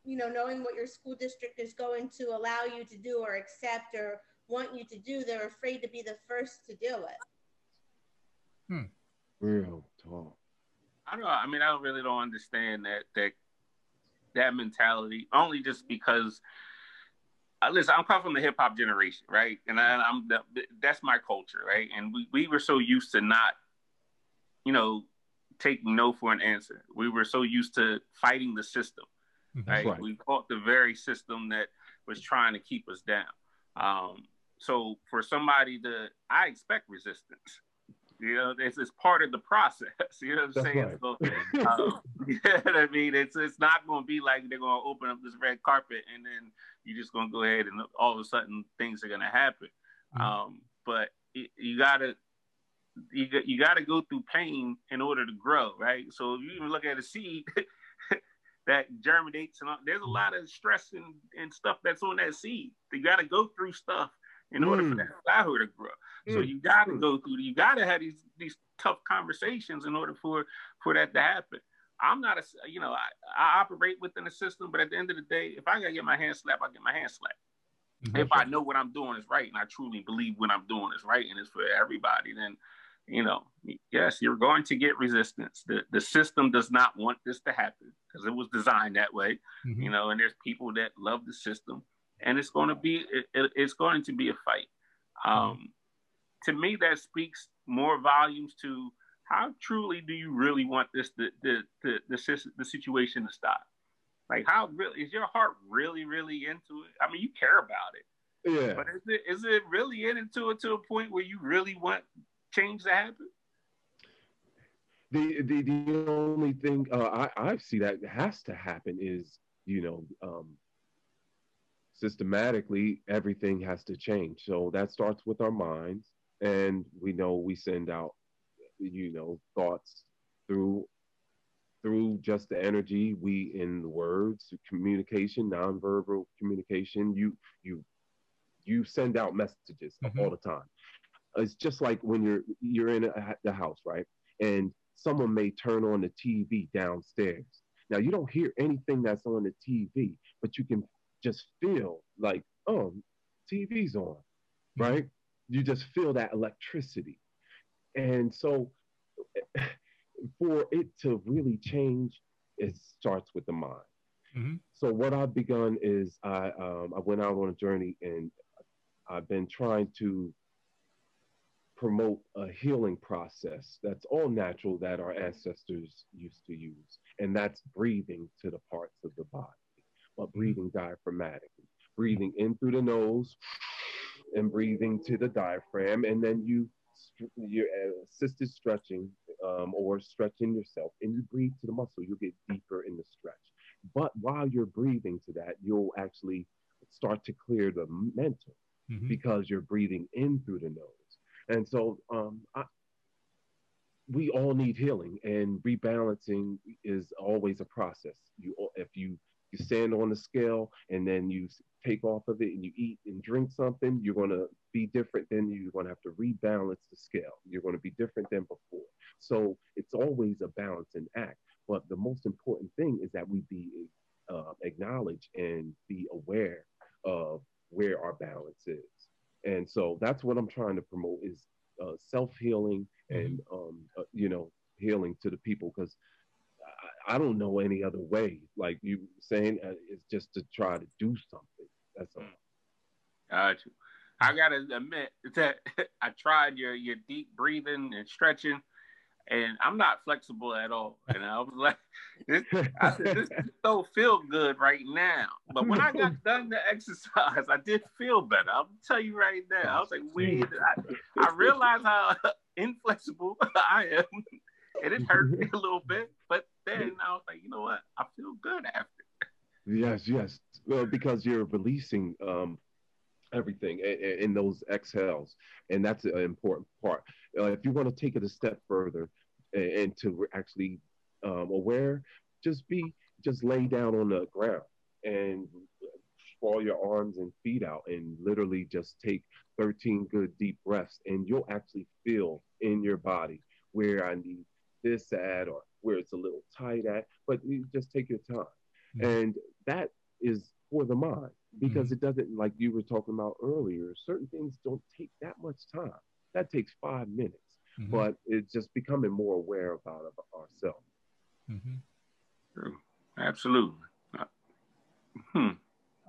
you know, knowing what your school district is going to allow you to do or accept or want you to do, they're afraid to be the first to do it. Hmm. Real talk. I don't. I mean, I really don't understand that that that mentality. Only just because. Uh, listen, I'm coming from the hip hop generation, right? And I, am that's my culture, right? And we, we were so used to not, you know, taking no for an answer. We were so used to fighting the system, mm-hmm. right? right. We fought the very system that was trying to keep us down. Um, so for somebody to, I expect resistance. You know, it's, it's part of the process. You know what I'm saying? Right. So, um, you know what I mean? It's it's not going to be like they're going to open up this red carpet and then you're just going to go ahead and all of a sudden things are going to happen. Mm-hmm. Um, but you, you gotta you you got to go through pain in order to grow, right? So if you even look at a seed that germinates and all, there's a lot of stress and, and stuff that's on that seed. You got to go through stuff in order mm. for that flower to grow. Mm. So you got to go through. You got to have these these tough conversations in order for for that to happen. I'm not a you know I, I operate within the system, but at the end of the day, if I gotta get my hand slapped, I get my hand slapped. Mm-hmm. If I know what I'm doing is right and I truly believe what I'm doing is right and it's for everybody, then you know, yes, you're going to get resistance. The the system does not want this to happen because it was designed that way, mm-hmm. you know. And there's people that love the system, and it's going to be it, it, it's going to be a fight. Um, mm-hmm. To me, that speaks more volumes to how truly do you really want this the the the the, the situation to stop. Like, how really is your heart really really into it? I mean, you care about it. Yeah. But is it is it really into it to a point where you really want change to happen? The the, the only thing uh, I I see that has to happen is you know um, systematically everything has to change. So that starts with our minds, and we know we send out you know thoughts through through just the energy we in the words communication nonverbal communication you you you send out messages mm-hmm. all the time it's just like when you're you're in a, the house, right? And someone may turn on the TV downstairs. Now you don't hear anything that's on the TV, but you can just feel like, oh, TV's on, mm-hmm. right? You just feel that electricity. And so for it to really change, it starts with the mind. Mm-hmm. So what I've begun is I um, I went out on a journey and I've been trying to promote a healing process that's all natural that our ancestors used to use. And that's breathing to the parts of the body, but mm-hmm. breathing diaphragmatically, breathing in through the nose and breathing to the diaphragm. And then you, your assisted stretching um, or stretching yourself, and you breathe to the muscle, you'll get deeper in the stretch. But while you're breathing to that, you'll actually start to clear the mental mm-hmm. because you're breathing in through the nose and so um, I, we all need healing, and rebalancing is always a process. You, if you you stand on the scale and then you take off of it and you eat and drink something, you're going to be different. Then you're going to have to rebalance the scale. You're going to be different than before. So it's always a balancing act. But the most important thing is that we be uh, acknowledge and be aware of where our balance is. And so that's what I'm trying to promote is uh, self healing mm-hmm. and um, uh, you know healing to the people because I, don't know any other way. Like you saying, uh, it's just to try to do something. That's all. Got you. I gotta admit that I tried your your deep breathing and stretching and I'm not flexible at all. And I was like, this, I said, this don't feel good right now. But when I got done the exercise, I did feel better. I'll tell you right now. I was like, wait, I, I realized how inflexible I am. And it hurt me a little bit. But then I was like, you know what? I feel good after. Yes, yes. Well, because you're releasing um, everything in, those exhales. And that's an important part. Uh, if you want to take it a step further and, and to actually um, aware, just be, just lay down on the ground and sprawl your arms and feet out and literally just take 13 good deep breaths and you'll actually feel in your body where I need this at or where it's a little tight at, but you just take your time. Mm-hmm. And that is for the mind because mm-hmm. it doesn't, like you were talking about earlier, certain things don't take that much time. That takes five minutes. mm-hmm. but it's just becoming more aware about ourselves. Mm-hmm. True. Absolutely. Uh, hmm.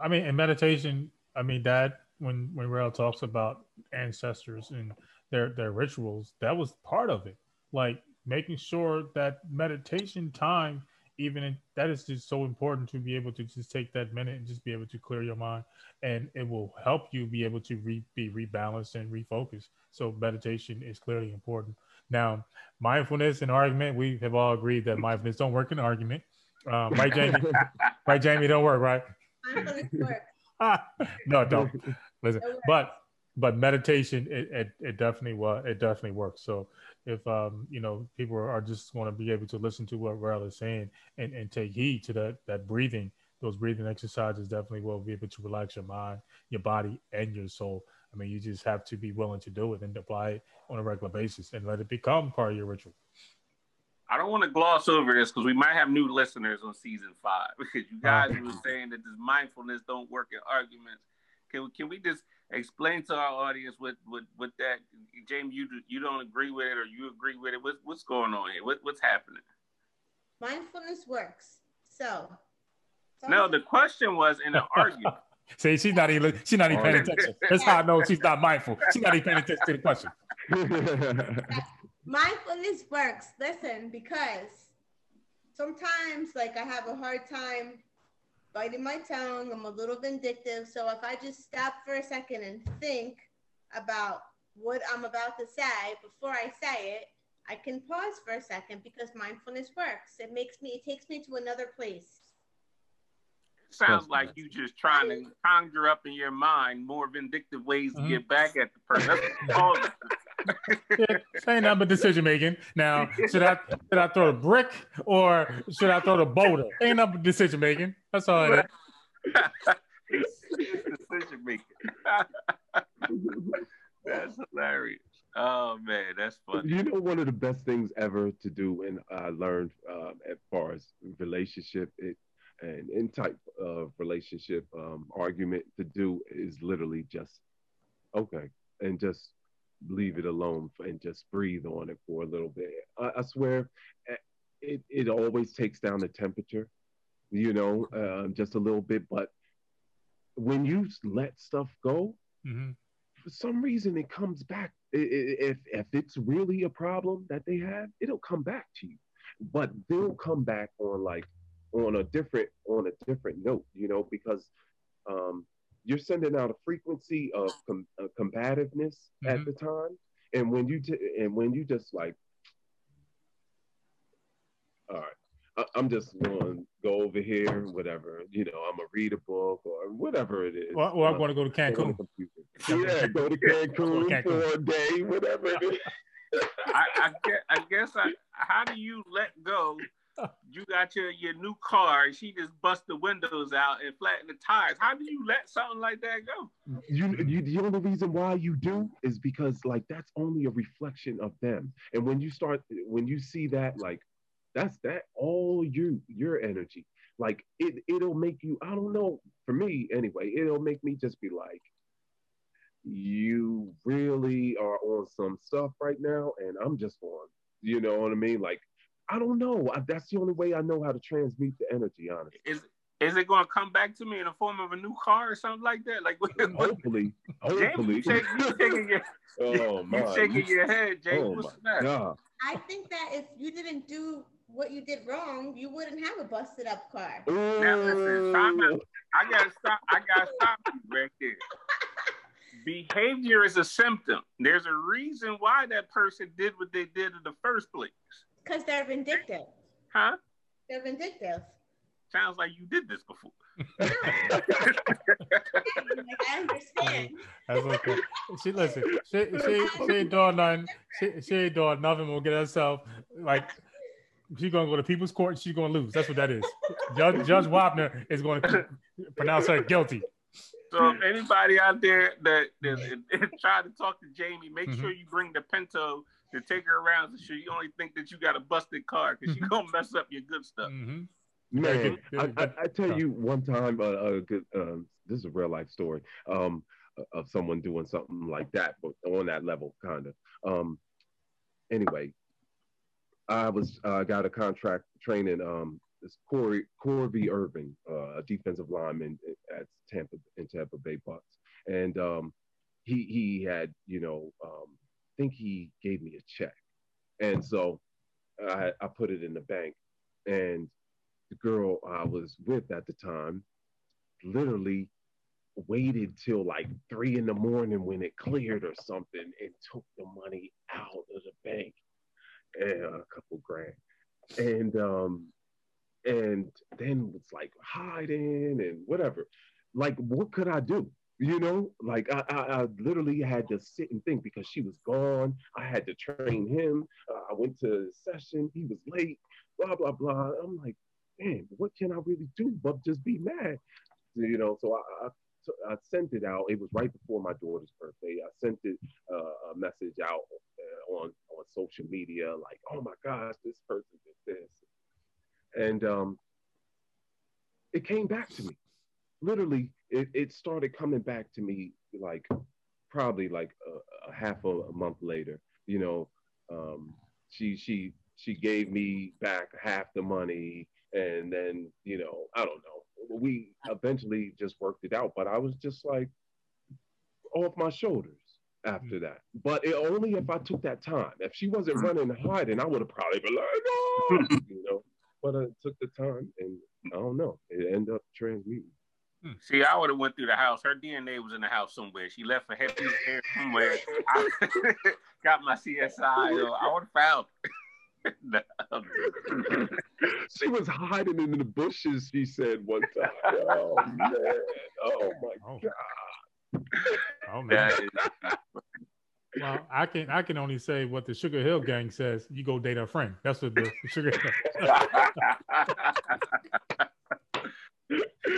I mean, in meditation, I mean that when when Rail talks about ancestors and their their rituals, that was part of it. Like making sure that meditation time even in, that is just so important to be able to just take that minute and just be able to clear your mind. And it will help you be able to re, be rebalanced and refocus so meditation is clearly important. Now mindfulness and argument we have all agreed that mindfulness don't work in argument. Um, right jamie? Right jamie don't work right? No don't. Listen but but meditation it, it, it definitely was it definitely works so if um, you know people are just going to be able to listen to what Rail is saying and, and take heed to that that breathing, those breathing exercises definitely will be able to relax your mind, your body, and your soul. I mean, you just have to be willing to do it and apply it on a regular basis and let it become part of your ritual. I don't want to gloss over this because we might have new listeners on season five because you guys uh, were saying that this mindfulness don't work in arguments. Can can we just explain to our audience what what what that James you you don't agree with it or you agree with it. What, what's going on here? What, what's happening? Mindfulness works. So. No, the question was in an argument. See, she's not even she's not even paying attention. That's how I know she's not mindful. She's not even paying attention to the question. Mindfulness works. Listen, because sometimes like I have a hard time biting my tongue. I'm a little vindictive. So if I just stop for a second and think about what I'm about to say before I say it, I can pause for a second because mindfulness works. It makes me, it takes me to another place. Sounds like you just trying to conjure up in your mind more vindictive ways to mm-hmm. get back at the person. Yeah, saying nothing but decision making. Now, should I should I throw the brick or should I throw the boulder? Ain't nothing but decision making. That's all it is. decision making. that's hilarious. Oh man, that's funny. You know, one of the best things ever to do, and I learned um, as far as relationship it, and in type of relationship um, argument to do is literally just okay, and just leave it alone and just breathe on it for a little bit. I, I swear, eh, it, it always takes down the temperature, you know, uh, just a little bit. But when you let stuff go, mm-hmm. for some reason it comes back. If if it's really a problem that they have, it'll come back to you. But they'll come back on like on a different on a different note, you know, because um, you're sending out a frequency of com- uh, combativeness mm-hmm. at the time, and when you t- and when you just like, all right, I- am just going to go over here, whatever, you know, I'm gonna read a book or whatever it is. Well, well I'm going to go to Cancun. yeah, go to Cancun, Cancun, for a day, whatever it is. I, I, guess, I guess I, how do you let go you got your, your new car, she just bust the windows out and flatten the tires. How do you let something like that go? You, you the only reason why you do is because like that's only a reflection of them. And when you start when you see that, like that's that all you your energy. Like it it'll make you, I don't know, for me anyway, it'll make me just be like, you really are on some stuff right now, and I'm just on, you know what I mean? Like I don't know. I, that's the only way I know how to transmute the energy. Honestly, is is it going to come back to me in the form of a new car or something like that? Like hopefully, hopefully. you, shake, you shaking your, oh, you shaking your head, James. Oh, What's that? God. I think that if you didn't do what you did wrong, you wouldn't have a busted up car. Now listen, stop I gotta stop. I gotta stop you right there. Behavior is a symptom. There's a reason why that person did what they did in the first place. Because they're vindictive. Huh? They're vindictive. Sounds like you did this before. I understand. That's okay. She listen. She she she ain't doing nothing. She she ain't doing nothing. Will get herself like she's gonna go to people's court. And she's gonna lose. That's what that is. Judge Judge Wapner is going to pronounce her guilty. So if anybody out there that, that, that try to talk to Jamie, make mm-hmm. sure you bring the Pinto to take her around so you only think that you got a busted car because she's gonna mess up your good stuff. Mm-hmm. Man, I, I, I, tell you one time, uh, uh, uh, this is a real life story um, of someone doing something like that, but on that level, kind of. Um, anyway, I was uh, got a contract training um this Corey Corby Irving, uh, a defensive lineman at Tampa in Tampa Bay Bucks, and um, he he had you know um, I think he gave me a check, and so I I put it in the bank, and the girl I was with at the time literally waited till like three in the morning when it cleared or something and took the money out of the bank. And a couple grand. And um and then was like hiding and whatever. Like what could i do you know like I, I, I literally had to sit and think because she was gone i had to train him uh, i went to session he was late blah blah blah i'm like man what can i really do but just be mad you know so i, I I sent it out. It was right before my daughter's birthday. I sent it uh, a message out uh, on on social media, like, "Oh my gosh, this person did this," and um, it came back to me. Literally, it, it started coming back to me like probably like a, a half a, a, month later. You know, um, she she she gave me back half the money, and then you know, I don't know we eventually just worked it out. But I was just like off my shoulders after that. But it, only if I took that time. If she wasn't running and hiding, I would have probably been like, no, you know. But I took the time, and I don't know. It ended up transmuting. Hmm. See, I would have went through the house. Her DNA was in the house somewhere. She left a head piece of hair somewhere. I got my CSI. I would have found. she was hiding in the bushes, she said one time. Oh man. Oh my oh. god. Oh man. well, I can I can only say what the Sugarhill Gang says. You go date a friend. That's what the, the Sugarhill.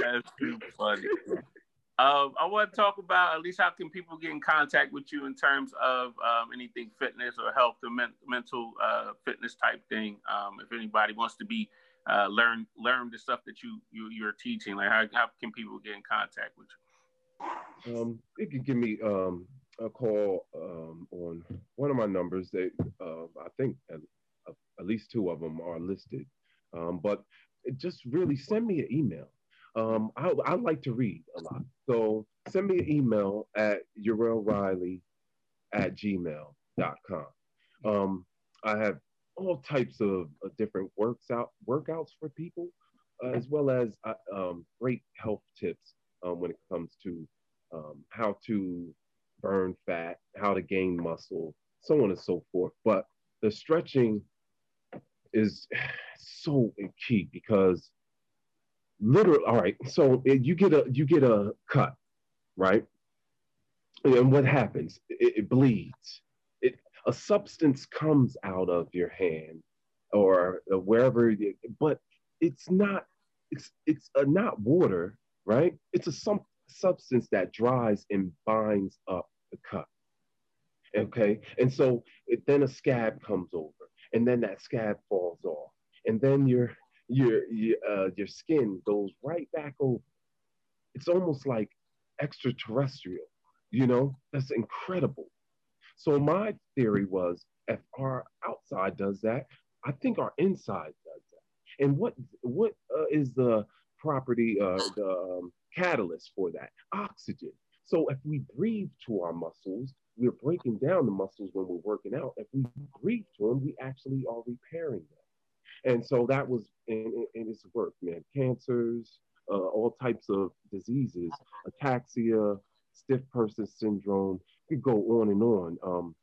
That's too funny. Um, I want to talk about at least how can people get in contact with you in terms of um, anything fitness or health or men- mental uh, fitness type thing. Um, if anybody wants to be uh, learn learn the stuff that you, you you're teaching, like how, how can people get in contact with you? Um, you can give me um, a call um, on one of my numbers. That uh, I think at, at, least two of them are listed, um, but just really send me an email. Um, I, I like to read a lot. So send me an email at Riley at gmail.com. Um, I have all types of uh, different works out workouts for people, uh, as well as uh, um, great health tips um, when it comes to um, how to burn fat, how to gain muscle, so on and so forth. But the stretching is so key because literally all right so you get a you get a cut right? And what happens? It, it bleeds. It a substance comes out of your hand or wherever but it's not it's it's a, not water right? It's a some substance that dries and binds up the cut okay? And so it, then a scab comes over and then that scab falls off and then you're your your, uh, your skin goes right back over. It's almost like extraterrestrial. You know, that's incredible. So my theory was, if our outside does that, I think our inside does that. And what what uh, is the property, uh, the um, catalyst for that? Oxygen. So if we breathe to our muscles, we're breaking down the muscles when we're working out. If we breathe to them, we actually are repairing them. And so that was in, in, its work, man. Cancers, uh, all types of diseases, ataxia, stiff person syndrome. You could go on and on. Um,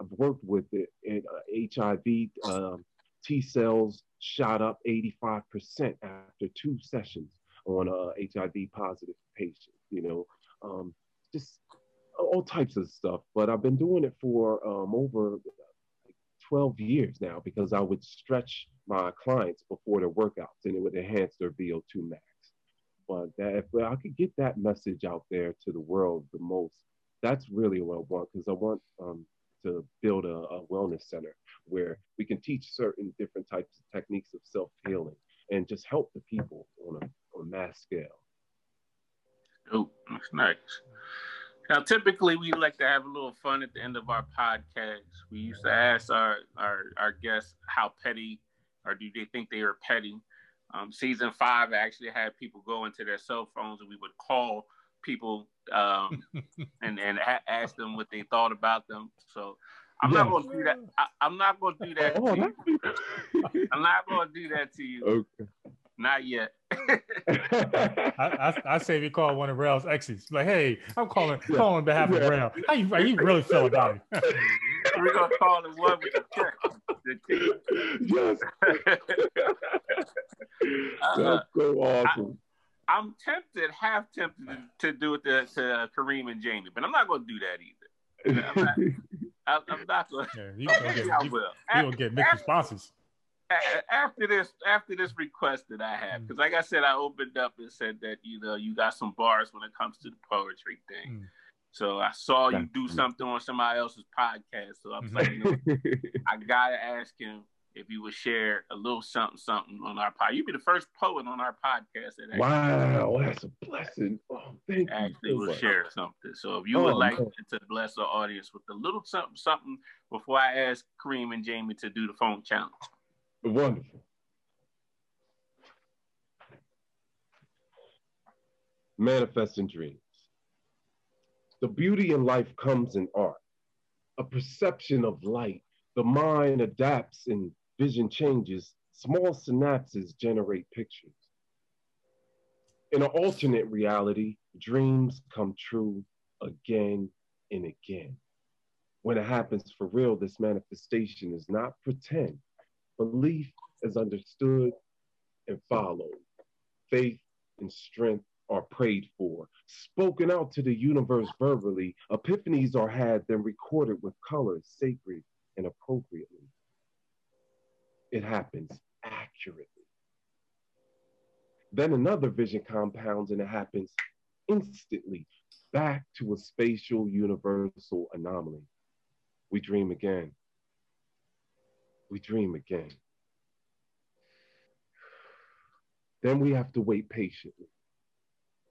I've worked with it. it uh, HIV um, T cells shot up 85% after two sessions on a HIV positive patient. You know, um, just all types of stuff. But I've been doing it for um, over 12 years now because I would stretch my clients before their workouts and it would enhance their VO2 max. But that, if I could get that message out there to the world the most, that's really what I want because I want um, to build a, a, wellness center where we can teach certain different types of techniques of self healing and just help the people on a, on a mass scale. Oh, that's nice. Now, typically, we like to have a little fun at the end of our podcast. We used to ask our our, our guests how petty, or do they think they are petty. Um, season five I actually had people go into their cell phones, and we would call people um, and and ask them what they thought about them. So I'm not gonna do that. I, am not gonna do that. Oh, I'm not gonna do that to you. Okay. Not yet. I, I, I, say we call one of Rail's exes. Like, hey, I'm calling yeah. calling on behalf yeah. of Rail. How you, how you really feel about it? We're gonna call the one with the check. Yes. uh, That's so awesome. I, am tempted, half tempted to, to do it to, to Kareem and Jamie, but I'm not gonna do that either. I'm not, I, am not gonna. Yeah, you gonna get, you, you gonna get mixed responses after this after this request that I have, because mm. like I said, I opened up and said that you know you got some bars when it comes to the poetry thing. Mm. So I saw you do something on somebody else's podcast. So I was like, you know, I gotta ask him if you would share a little something something on our pod. You'd be the first poet on our podcast that wow, that's a blessing. Oh, thank actually you. will share something. So if you oh, would like to bless our audience with a little something something before I ask Kareem and Jamie to do the phone challenge. Wonderful. Manifesting dreams. The beauty in life comes in art, a perception of light. The mind adapts and vision changes. Small synapses generate pictures. In an alternate reality, dreams come true again and again. When it happens for real, this manifestation is not pretend. Belief is understood and followed. Faith and strength are prayed for, spoken out to the universe verbally. Epiphanies are had, then recorded with colors, sacred and appropriately. It happens accurately. Then another vision compounds and it happens instantly back to a spatial universal anomaly. We dream again we dream again. Then we have to wait patiently.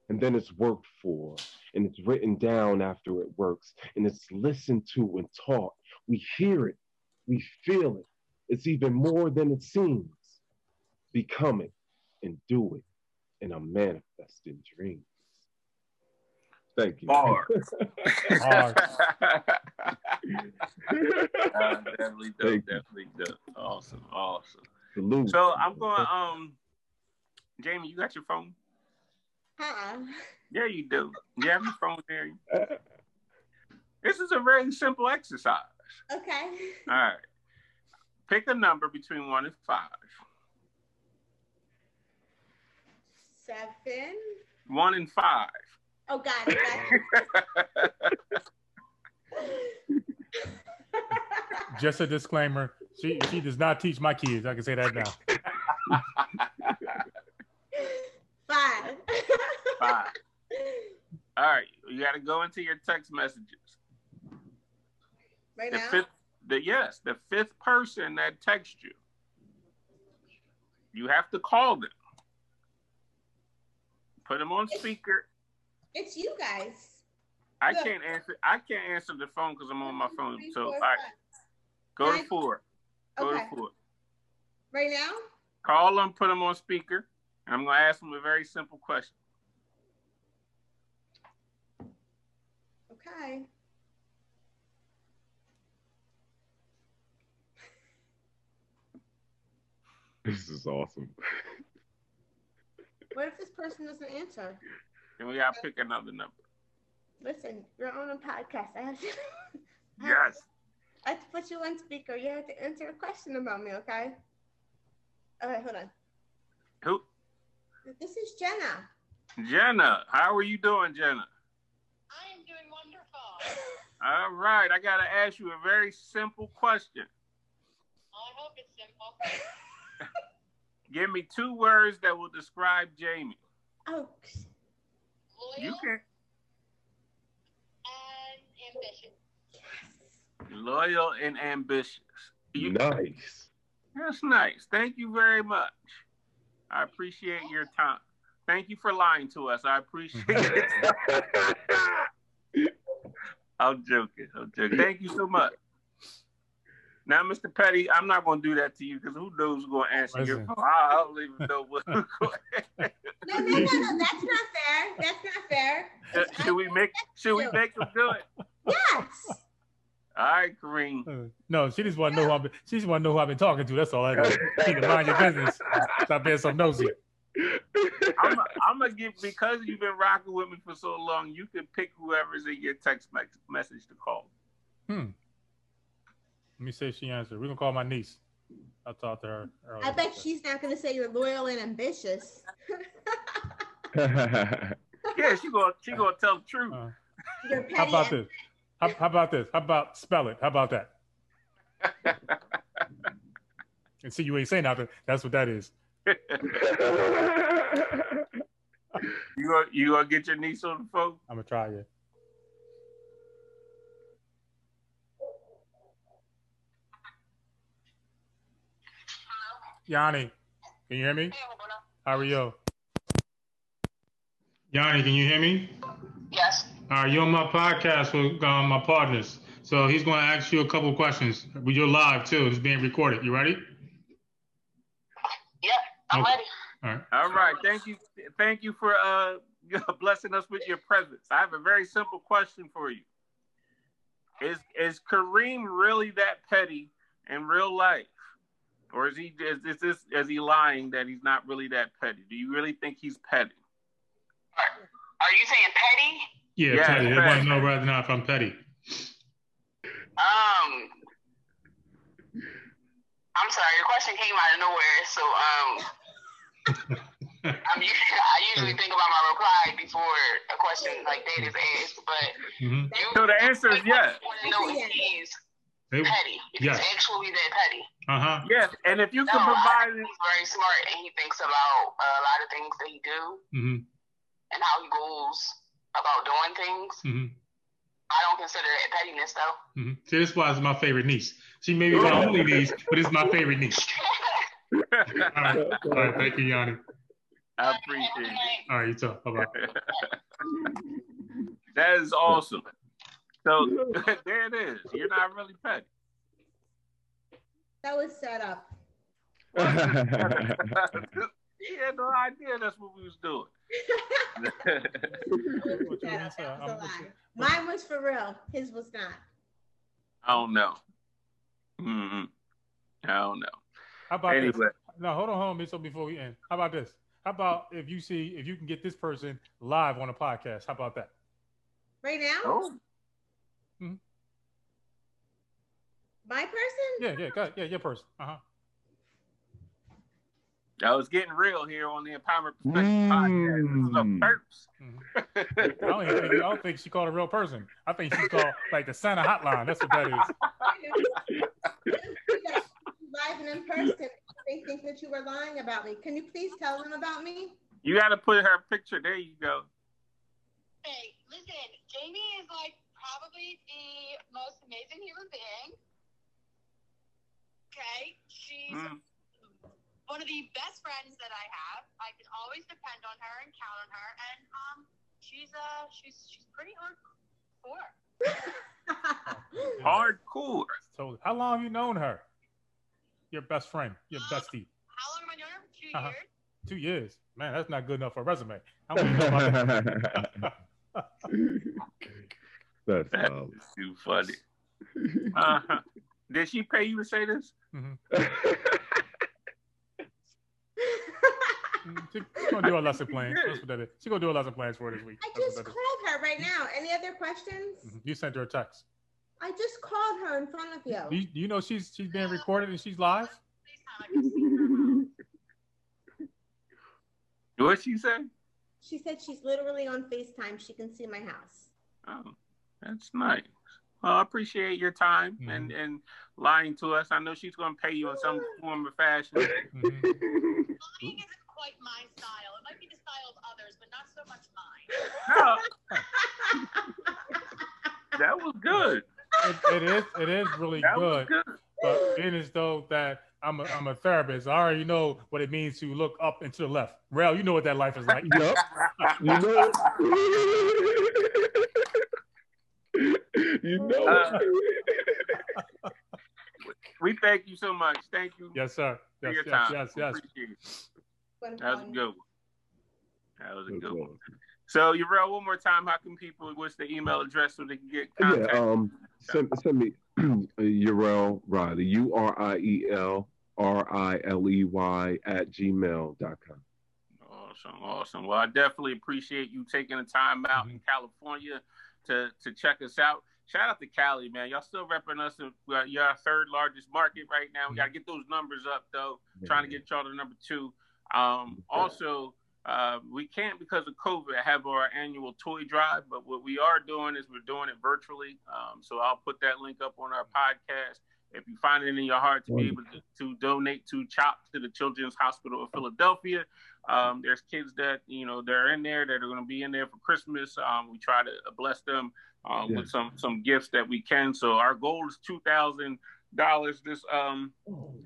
And then it's worked for, and it's written down after it works, and it's listened to and taught. We hear it, we feel it. It's even more than it seems. Become it and do it in a manifesting dream. Thank you. Bars. Bars. uh, definitely dope. Thank definitely dope. Awesome. Awesome. Salute. So I'm going. Um, Jamie, you got your phone? Uh-uh. Yeah, you do. You have your phone there. This is a very simple exercise. Okay. All right. Pick a number between one and five. Seven. One and five. Oh, got it. Just a disclaimer. She she does not teach my kids. I can say that now. Five. Five. All right. You got to go into your text messages. Right the now? Fifth, the, yes, the fifth person that texts you, you have to call them. Put them on speaker it's you guys. I Look. can't answer. I can't answer the phone because I'm on my phone. Three, so, four, all right, go Nine. to four. Go okay. to four. Right now. Call them. Put them on speaker. And I'm going to ask them a very simple question. Okay. This is awesome. what if this person doesn't answer? And we gotta pick another number. Listen, you're on a podcast. I have to. I yes. Have to, I have to put you on speaker. You have to answer a question about me, okay? Okay, hold on. Who? This is Jenna. Jenna, how are you doing, Jenna? I am doing wonderful. All right, I got to ask you a very simple question. I hope it's simple. Give me two words that will describe Jamie. Oh, Loyal you can. And ambitious. Loyal and ambitious. You, nice. That's nice. Thank you very much. I appreciate your time. Thank you for lying to us. I appreciate it. I'm joking. I'm joking. Thank you so much. Now, Mr. Petty, I'm not going to do that to you because who knows who's going to answer Listen. your phone. I I don't even know what. No, no, no, no. That's not fair. That's not fair. should we make? Should we make him do it? Yes. All right, Kareem. Uh, No, she just want to know who I've been, she just want to know who I've been talking to. That's all I know. You need to mind your business. Stop being so nosy. I'm, I'm gonna give because you've been rocking with me for so long. You can pick whoever's in your text me- message to call. Hmm. Let me see if she answered. We're gonna call my niece. I talked to her. Earlier. I bet she's not going to say you're loyal and ambitious. Yeah, she gonna she gonna tell the truth. Uh, how about this? How, how about this? How about spell it? How about that? And see, you ain't saying nothing. That's what that is. You gonna you gonna get your niece on the phone? I'm gonna try it. Yanni, can you hear me? How are you? Yanni, can you hear me? Yes. All right, you're on my podcast with um, my partners. So he's going to ask you a couple of questions. You're live too. It's being recorded. You ready? Yep. I'm Okay. ready. All right. All right, thank you, thank you for uh blessing us with your presence. I have a very simple question for you. Is is Kareem really that petty in real life, or is he is, is this is he lying that he's not really that petty? Do you really think he's petty? Are you saying petty? Yeah, Yeah, petty. They petty. want to know whether or not if I'm petty. Um. I'm sorry, your question came out of nowhere, so um, I'm usually, I usually think about my reply before a question like that is asked, but hmm you, So the answer is yes. want to know if he's They, petty, if Yes. he's actually that petty. uh huh. Yes, and if you No, can provide he's very smart and he thinks about a lot of things that he do mm-hmm. and how he goes about doing things. Mm-hmm. I don't consider it pettiness though. hmm See, this why it's my favorite niece. She may be my only niece, but it's my favorite niece. All right. All right. Thank you, Yanni. I appreciate it. All right. You too. Bye bye. that is awesome. So there it is. You're not really petty. That was set up. he had no idea that's what we was doing. Was What you set gonna up. say? That was a I'm- what's lie. Mine was for real. His was not. I don't know. mm I don't know. How about this? Anyway, No, hold on, hold on, so before we end. How about this? How about if you see if you can get this person live on a podcast? How about that? Right now? oh, My person? Yeah, yeah, go ahead. yeah, your person. Uh huh. I was getting real here on the Empowerment Perspective podcast. This is a Mm. burps. I don't, think, I don't think she called a real person. I think she called like the Santa hotline. That's what that is. Live and in person. They think that you were lying about me. Can you please tell them about me? you got to put her picture. There you go. Hey, listen, Jamie is like probably the most amazing human being. Okay, she's Mm. one of the best friends that I have. I can always depend on her and count on her, and um, she's uh, she's she's pretty hardcore. Hardcore. So, how long have you known her? Your best friend, your bestie. How long have I known her? Two Uh-huh. years. Two years. Man, that's not good enough for a resume. I want to know about. That's That wild. is too funny. Uh-huh. Did she pay you to say this? Mhm. Mm, She, she's gonna do a lesson plans. That's what that is. She's gonna do a lesson plans for her this week. I That's just what that called her right now. Any other questions? Mhm. You sent her a text. I just called her in front of you. Do you, do you know she's she's being recorded and she's live? What she say? She said she's literally on FaceTime. She can see my house. Oh, that's nice. Well, I appreciate your time and, and lying to us. I know she's going to pay you in some form or fashion. Mhm. Lying isn't quite my style. It might be the style of others, but not so much mine. That was good. It, it is it is really That was good. good. But being as though that I'm a, I'm a therapist, I already know what it means to look up and to the left. Rel, you know what that life is like. Yup. You know. You know. Uh, we thank you so much. Thank you. Yes, sir. Yes, yes, yes, yes, yes. That was a good one. That was a good one. So, you wrote one more time. How can people? What's the email address so they can get contact? Yeah, um, send, send me Uriel Riley, U R I E L R I L E Y at gmail.com. Awesome, awesome. Well, I definitely appreciate you taking the time out mm-hmm. in California to to check us out. Shout out to Cali, man. Y'all still repping us. You're our third largest market right now. We got to get those numbers up, though. Yeah. Trying to get y'all to number two. Um, also, uh, we can't because of COVID have our annual toy drive, but what we are doing is we're doing it virtually. Um, so I'll put that link up on our podcast. If you find it in your heart to be able to, to donate to CHOP to the Children's Hospital of Philadelphia, um, there's kids that you know they're in there that are going to be in there for Christmas. Um, we try to bless them um, yeah. with some some gifts that we can. So our goal is two thousand dollars this um,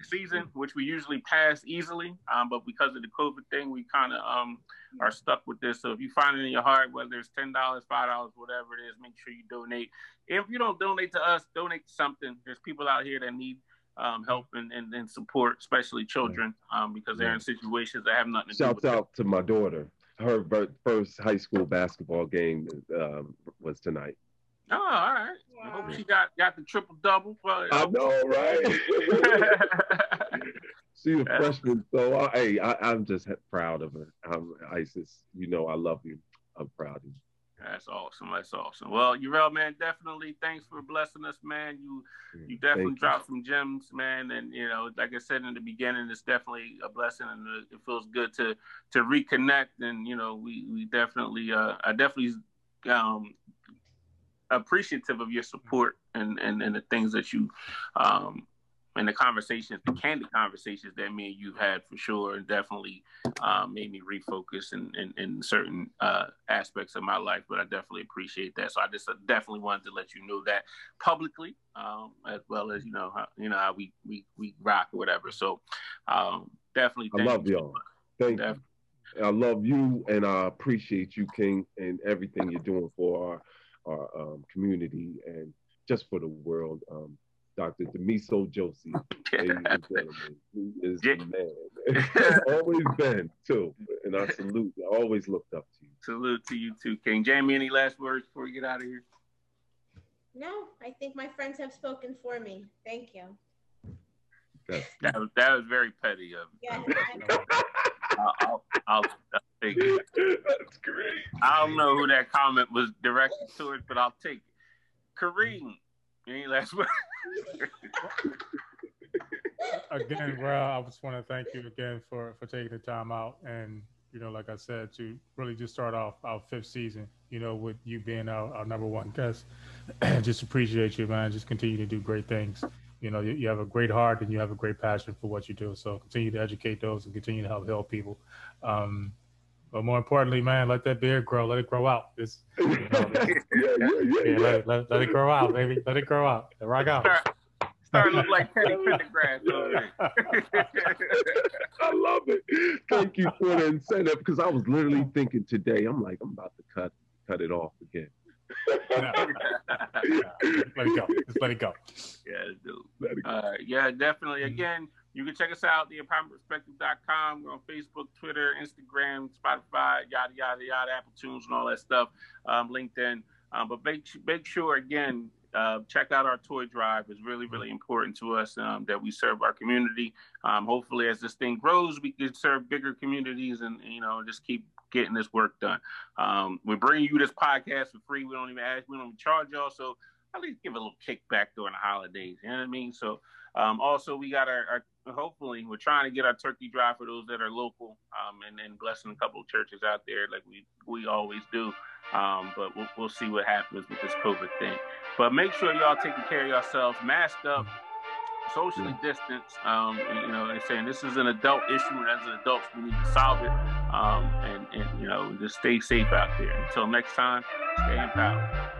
season, which we usually pass easily. Um, but because of the COVID thing, we kind of um, are stuck with this. So if you find it in your heart, whether it's ten dollars, five dollars, whatever it is, make sure you donate. If you don't donate to us, donate to something. There's people out here that need um, help and, and, and, support, especially children, um, because they're in situations that have nothing to Shouts do. Shouts out to my daughter. Her first high school basketball game um, was tonight. Oh, all right. Wow. I hope she got got the triple double. I know, right? She's a freshman, so I, hey, I, am just proud of her. I'm, Isis, you know, I love you. I'm proud of you. That's awesome. That's awesome. Well, Uriel, man, definitely thanks for blessing us, man. You you definitely Thank dropped you. some gems, man. And you know, like I said in the beginning, it's definitely a blessing, and it feels good to to reconnect. And you know, we we definitely, uh, I definitely um, appreciative of your support and, and, and the things that you um, and the conversations, the candid conversations that me and you've had for sure, and definitely um, made me refocus in, in, in certain uh, aspects of my life. But I definitely appreciate that. So I just uh, definitely wanted to let you know that publicly, um, as well as you know, how, you know how we we we rock or whatever. So um, definitely, I love you all. Thank you. I love you, and I appreciate you, King, and everything you're doing for our our um, community and just for the world. Um, Dr. Demiso Josie, ladies and gentlemen, who is the man. always been too. And I salute I always looked up to you. Salute to you too, King. Jamie, any last words before we get out of here? No, I think my friends have spoken for me. Thank you. That, was, that was very petty of yeah, I'll, I'll, I'll, take it. That's great. I don't know who that comment was directed towards, but I'll take it. Kareem, any last word? again, bro, I just want to thank you again for for taking the time out and you know, like I said, to really just start off our fifth season, you know, with you being our, our number one guest. just appreciate you, man. Just continue to do great things you know, you, you, have a great heart and you have a great passion for what you do. So continue to educate those and continue to help help people. Um, but more importantly, man, let that beard grow. Let it grow out. It's, you know, yeah, yeah, yeah, yeah. Let, it, let, let, it grow out, baby. Let it grow out. Rock out. Start to look like Teddy Pendergrass. I love it. Thank you for the incentive because I was literally thinking today. I'm like, I'm about to cut cut it off again no. let it go. Just let it go. Yeah, dude. Uh, yeah, definitely. Again, you can check us out, theempowermentperspective.com. We're on Facebook, Twitter, Instagram, Spotify, yada, yada, yada, Apple Tunes, and all that stuff, um, LinkedIn. Um, but make, make sure, again, uh, check out our toy drive. It's really, really important to us um, that we serve our community. Um, hopefully, as this thing grows, we can serve bigger communities and, you know, just keep getting this work done. Um, we're bringing you this podcast for free. We don't even ask, we don't even charge y'all. So at least give a little kickback during the holidays. You know what I mean? So um, also we got our, our, hopefully we're trying to get our turkey drive for those that are local um, and then blessing a couple of churches out there like we, we always do. Um, but we'll, we'll see what happens with this COVID thing. But make sure y'all taking care of yourselves, masked up, socially distanced. Um, you know, they're saying this is an adult issue, and as an adult, we need to solve it. Um, and, and, you know, just stay safe out there. Until next time, stay empowered.